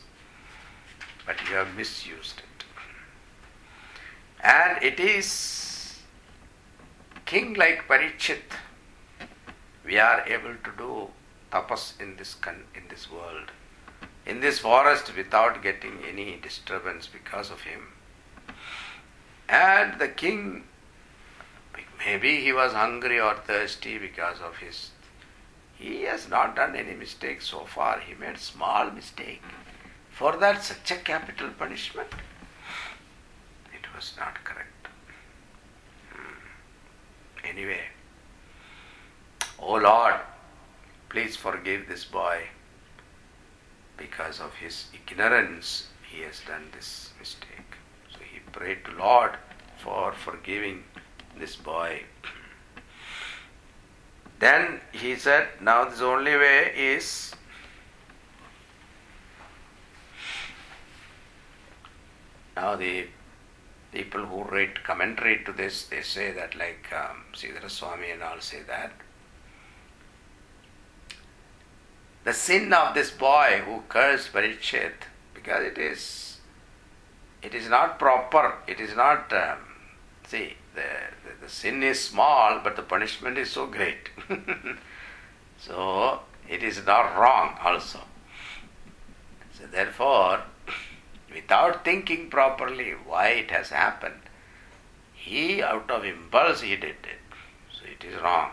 but you have misused it. And it is king like Parikshit. We are able to do tapas in this in this world, in this forest without getting any disturbance because of him. And the king, maybe he was hungry or thirsty because of his. He has not done any mistake so far. He made small mistake. For that, such a capital punishment. It was not correct. Hmm. Anyway, oh Lord, please forgive this boy. Because of his ignorance, he has done this mistake. So he prayed to Lord for forgiving this boy. Then he said, now the only way is now the people who write commentary to this, they say that like um, Sridhara Swami and all say that the sin of this boy who cursed Parikshit, because it is it is not proper, it is not um, see the, the sin is small, but the punishment is so great. so it is not wrong also. So therefore, without thinking properly why it has happened, he out of impulse he did it. So it is wrong.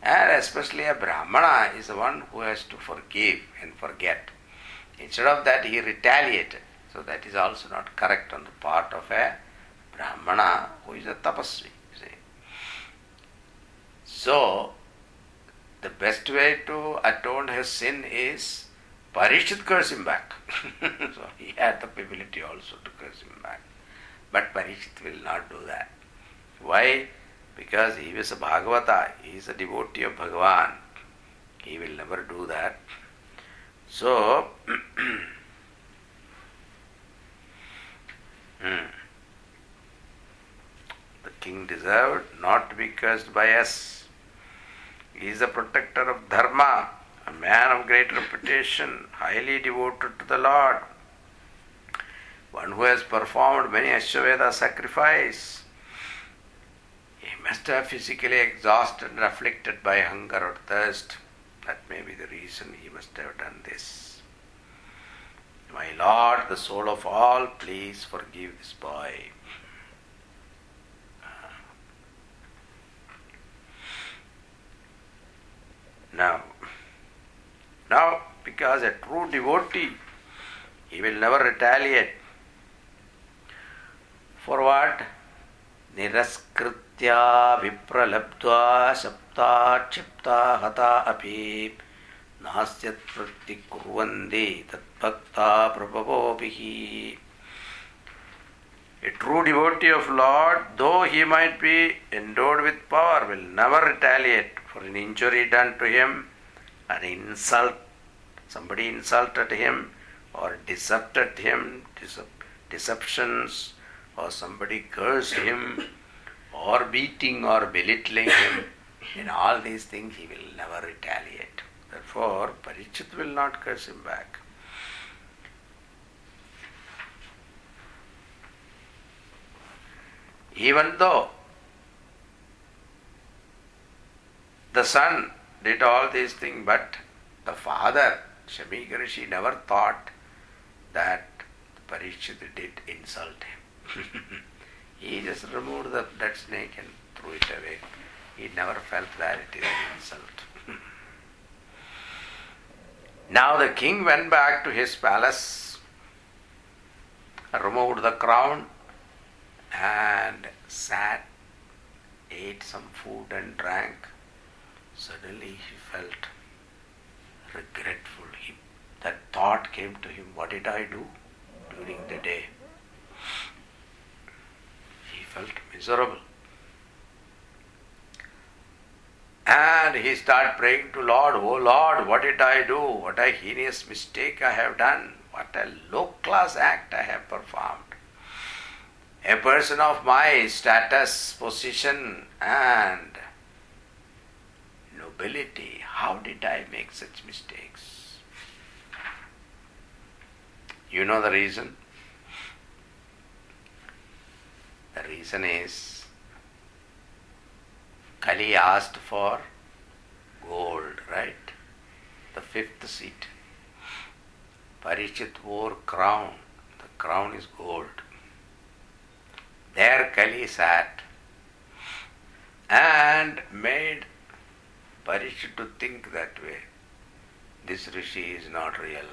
And especially a Brahmana is the one who has to forgive and forget. Instead of that, he retaliated. So that is also not correct on the part of a Brahmana who is a tapasvi. So, the best way to atone his sin is Parikshit curse him back. so he had the ability also to curse him back. But Parikshit will not do that. Why? Because he was a Bhagavata, he is a devotee of Bhagavan. He will never do that. So, hmm. the king deserved not to be cursed by us. He is a protector of Dharma, a man of great reputation, highly devoted to the Lord, one who has performed many Ashwamedha sacrifice, He must have physically exhausted and afflicted by hunger or thirst. That may be the reason he must have done this. My Lord, the soul of all, please forgive this boy. Now, now, because a true devotee, he will never retaliate. For what? निरस्कृत्या विप्रलब्ध्वा सप्ता क्षिप्ता हता अपि नास्यत्प्रतिकुर्वन्ति तद्भक्ता प्रभवोभिः A true devotee of Lord, though he might be endowed with power, will never retaliate for an injury done to him, an insult, somebody insulted him or decepted him, deceptions, or somebody cursed him, or beating or belittling him. In all these things, he will never retaliate. Therefore, Parikshit will not curse him back. Even though the son did all these things, but the father, Shamika Rishi, never thought that Parikshit did insult him. he just removed the dead snake and threw it away. He never felt that it is an insult. now the king went back to his palace, removed the crown, and sat, ate some food, and drank. Suddenly he felt regretful. He, that thought came to him what did I do during the day? He felt miserable. And he started praying to Lord, Oh Lord, what did I do? What a heinous mistake I have done. What a low class act I have performed. A person of my status, position, and nobility, how did I make such mistakes? You know the reason? The reason is Kali asked for gold, right? The fifth seat. Parikshit wore crown. The crown is gold. There Kali sat and made Parikshit to think that way. This rishi is not real.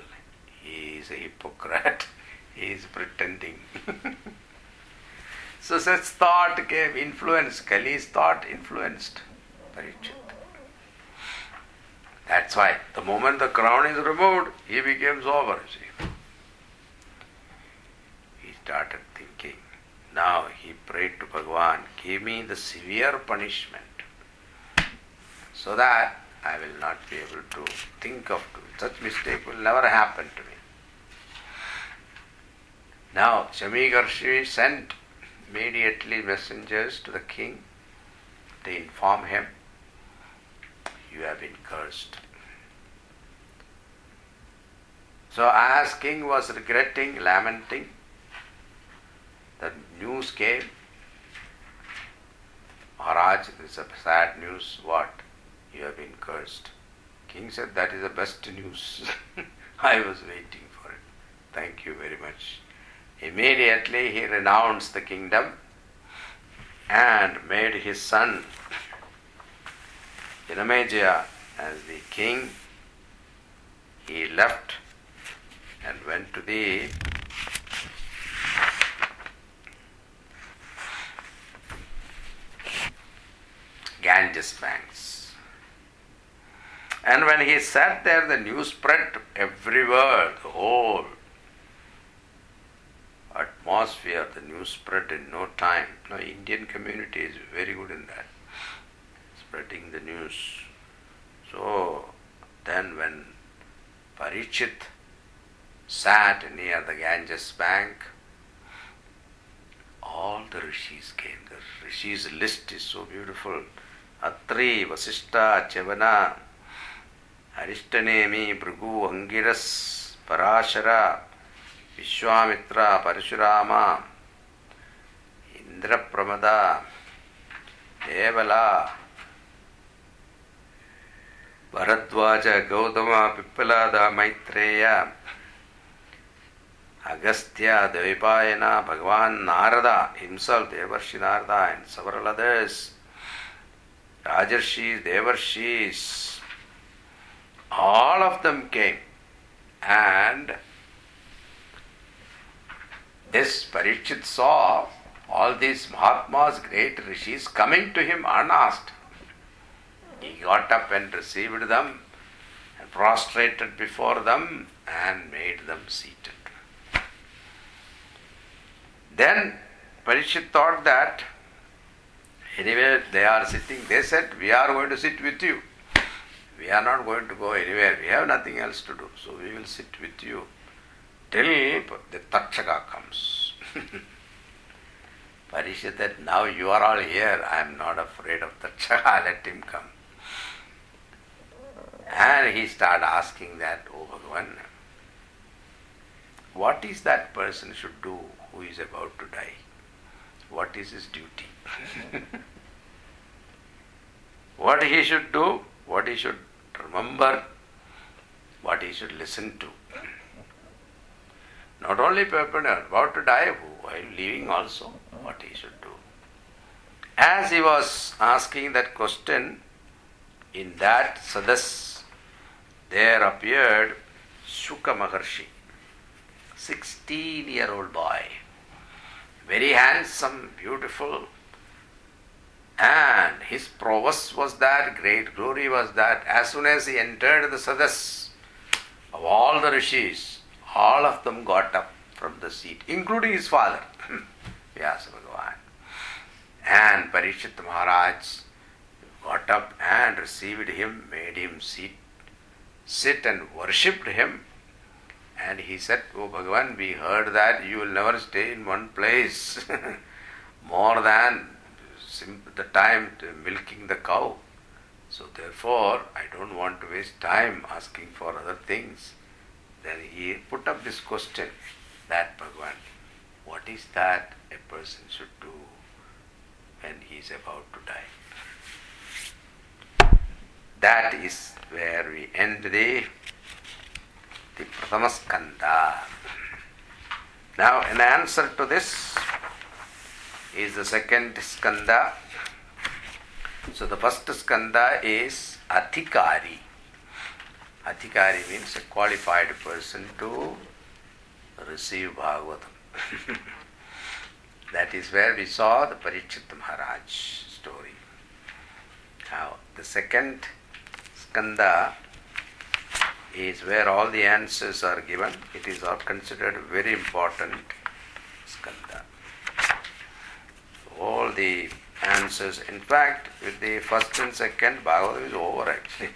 He is a hypocrite. He is pretending. so such thought came, influence. Kali's thought influenced Parikshit. That's why the moment the crown is removed, he becomes over. See. He started thinking. Now he prayed to Bhagavan, give me the severe punishment so that I will not be able to think of such mistake will never happen to me. Now Shamigarshi sent immediately messengers to the king to inform him, you have been cursed. So as king was regretting, lamenting, the news came, Maharaj, this is a sad news, what? You have been cursed. King said, That is the best news. I was waiting for it. Thank you very much. Immediately he renounced the kingdom and made his son Janamejaya as the king. He left and went to the Ganges banks. And when he sat there, the news spread everywhere, the whole atmosphere, the news spread in no time. Now, Indian community is very good in that, spreading the news. So, then when Parikshit sat near the Ganges bank, all the rishis came. The rishis list is so beautiful. Atri, Vasishta, Chavana, Arishtanemi Bhrigu Angiras Parashara Vishwamitra Parashurama இந்திரப்பிரமதா Devala Bharadwaj Gautama பிப்பலாதா Maitreya Agastya Dvaipayana Bhagavan Narada himself Devarshi Narada and several others Rajarshi Devarshis all of them came. And this Parikshit saw all these Mahatmas, great rishis, coming to him unasked. He got up and received them and prostrated before them and made them seated. Then Parikshit thought that anyway they are sitting, they said, We are going to sit with you. We are not going to go anywhere. We have nothing else to do. So we will sit with you till the Takshaka comes. Parikshit said, Now you are all here. I am not afraid of Takshaka. Let him come. And he started asking that, Oh Bhagavan, what is that person should do who is about to die? What is his duty? what he should do, what he should remember, what he should listen to. Not only people about to die, while living also, what he should do. As he was asking that question, in that sadas, there appeared Shuka Maharshi, 16 year old boy, very handsome, beautiful, and his prowess was that, great glory was that. As soon as he entered the sadas of all the rishis, all of them got up from the seat, including his father, hmm, Vyasa Bhagavan. And Parikshit Maharaj got up and received him, made him sit, sit and worshipped him. And he said, Oh Bhagavan, we heard that you will never stay in one place more than the time milking the cow. So therefore, I don't want to waste time asking for other things. Then he put up this question that Bhagavan, what is that a person should do when he is about to die? That is where we end the, the Prathamaskanda. Now, in answer to this is the second skanda. So, the first skanda is Adhikari. Adhikari means a qualified person to receive Bhagavatam. that is where we saw the Parikshit Maharaj story. Now, the second skanda is where all the answers are given. It is considered very important skanda. All the answers, in fact, with the first and second, Bhagavatam is over actually.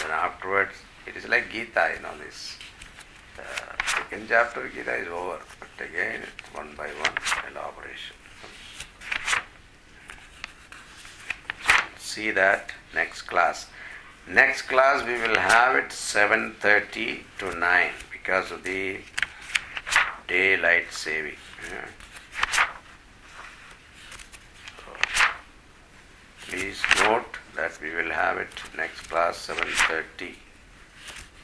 then afterwards, it is like Gita, you know, this uh, second chapter Gita is over, but again it's one by one elaboration. See that next class. Next class we will have it 7.30 to 9 because of the daylight saving. Yeah. Please note that we will have it next class 7.30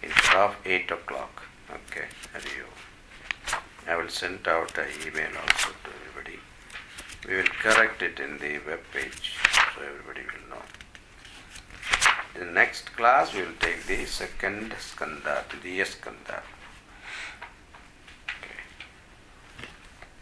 instead of 8 o'clock. Okay, Hari Om. I will send out an email also to everybody. We will correct it in the web page so everybody will know. In the next class, we will take the second skanda, the skanda.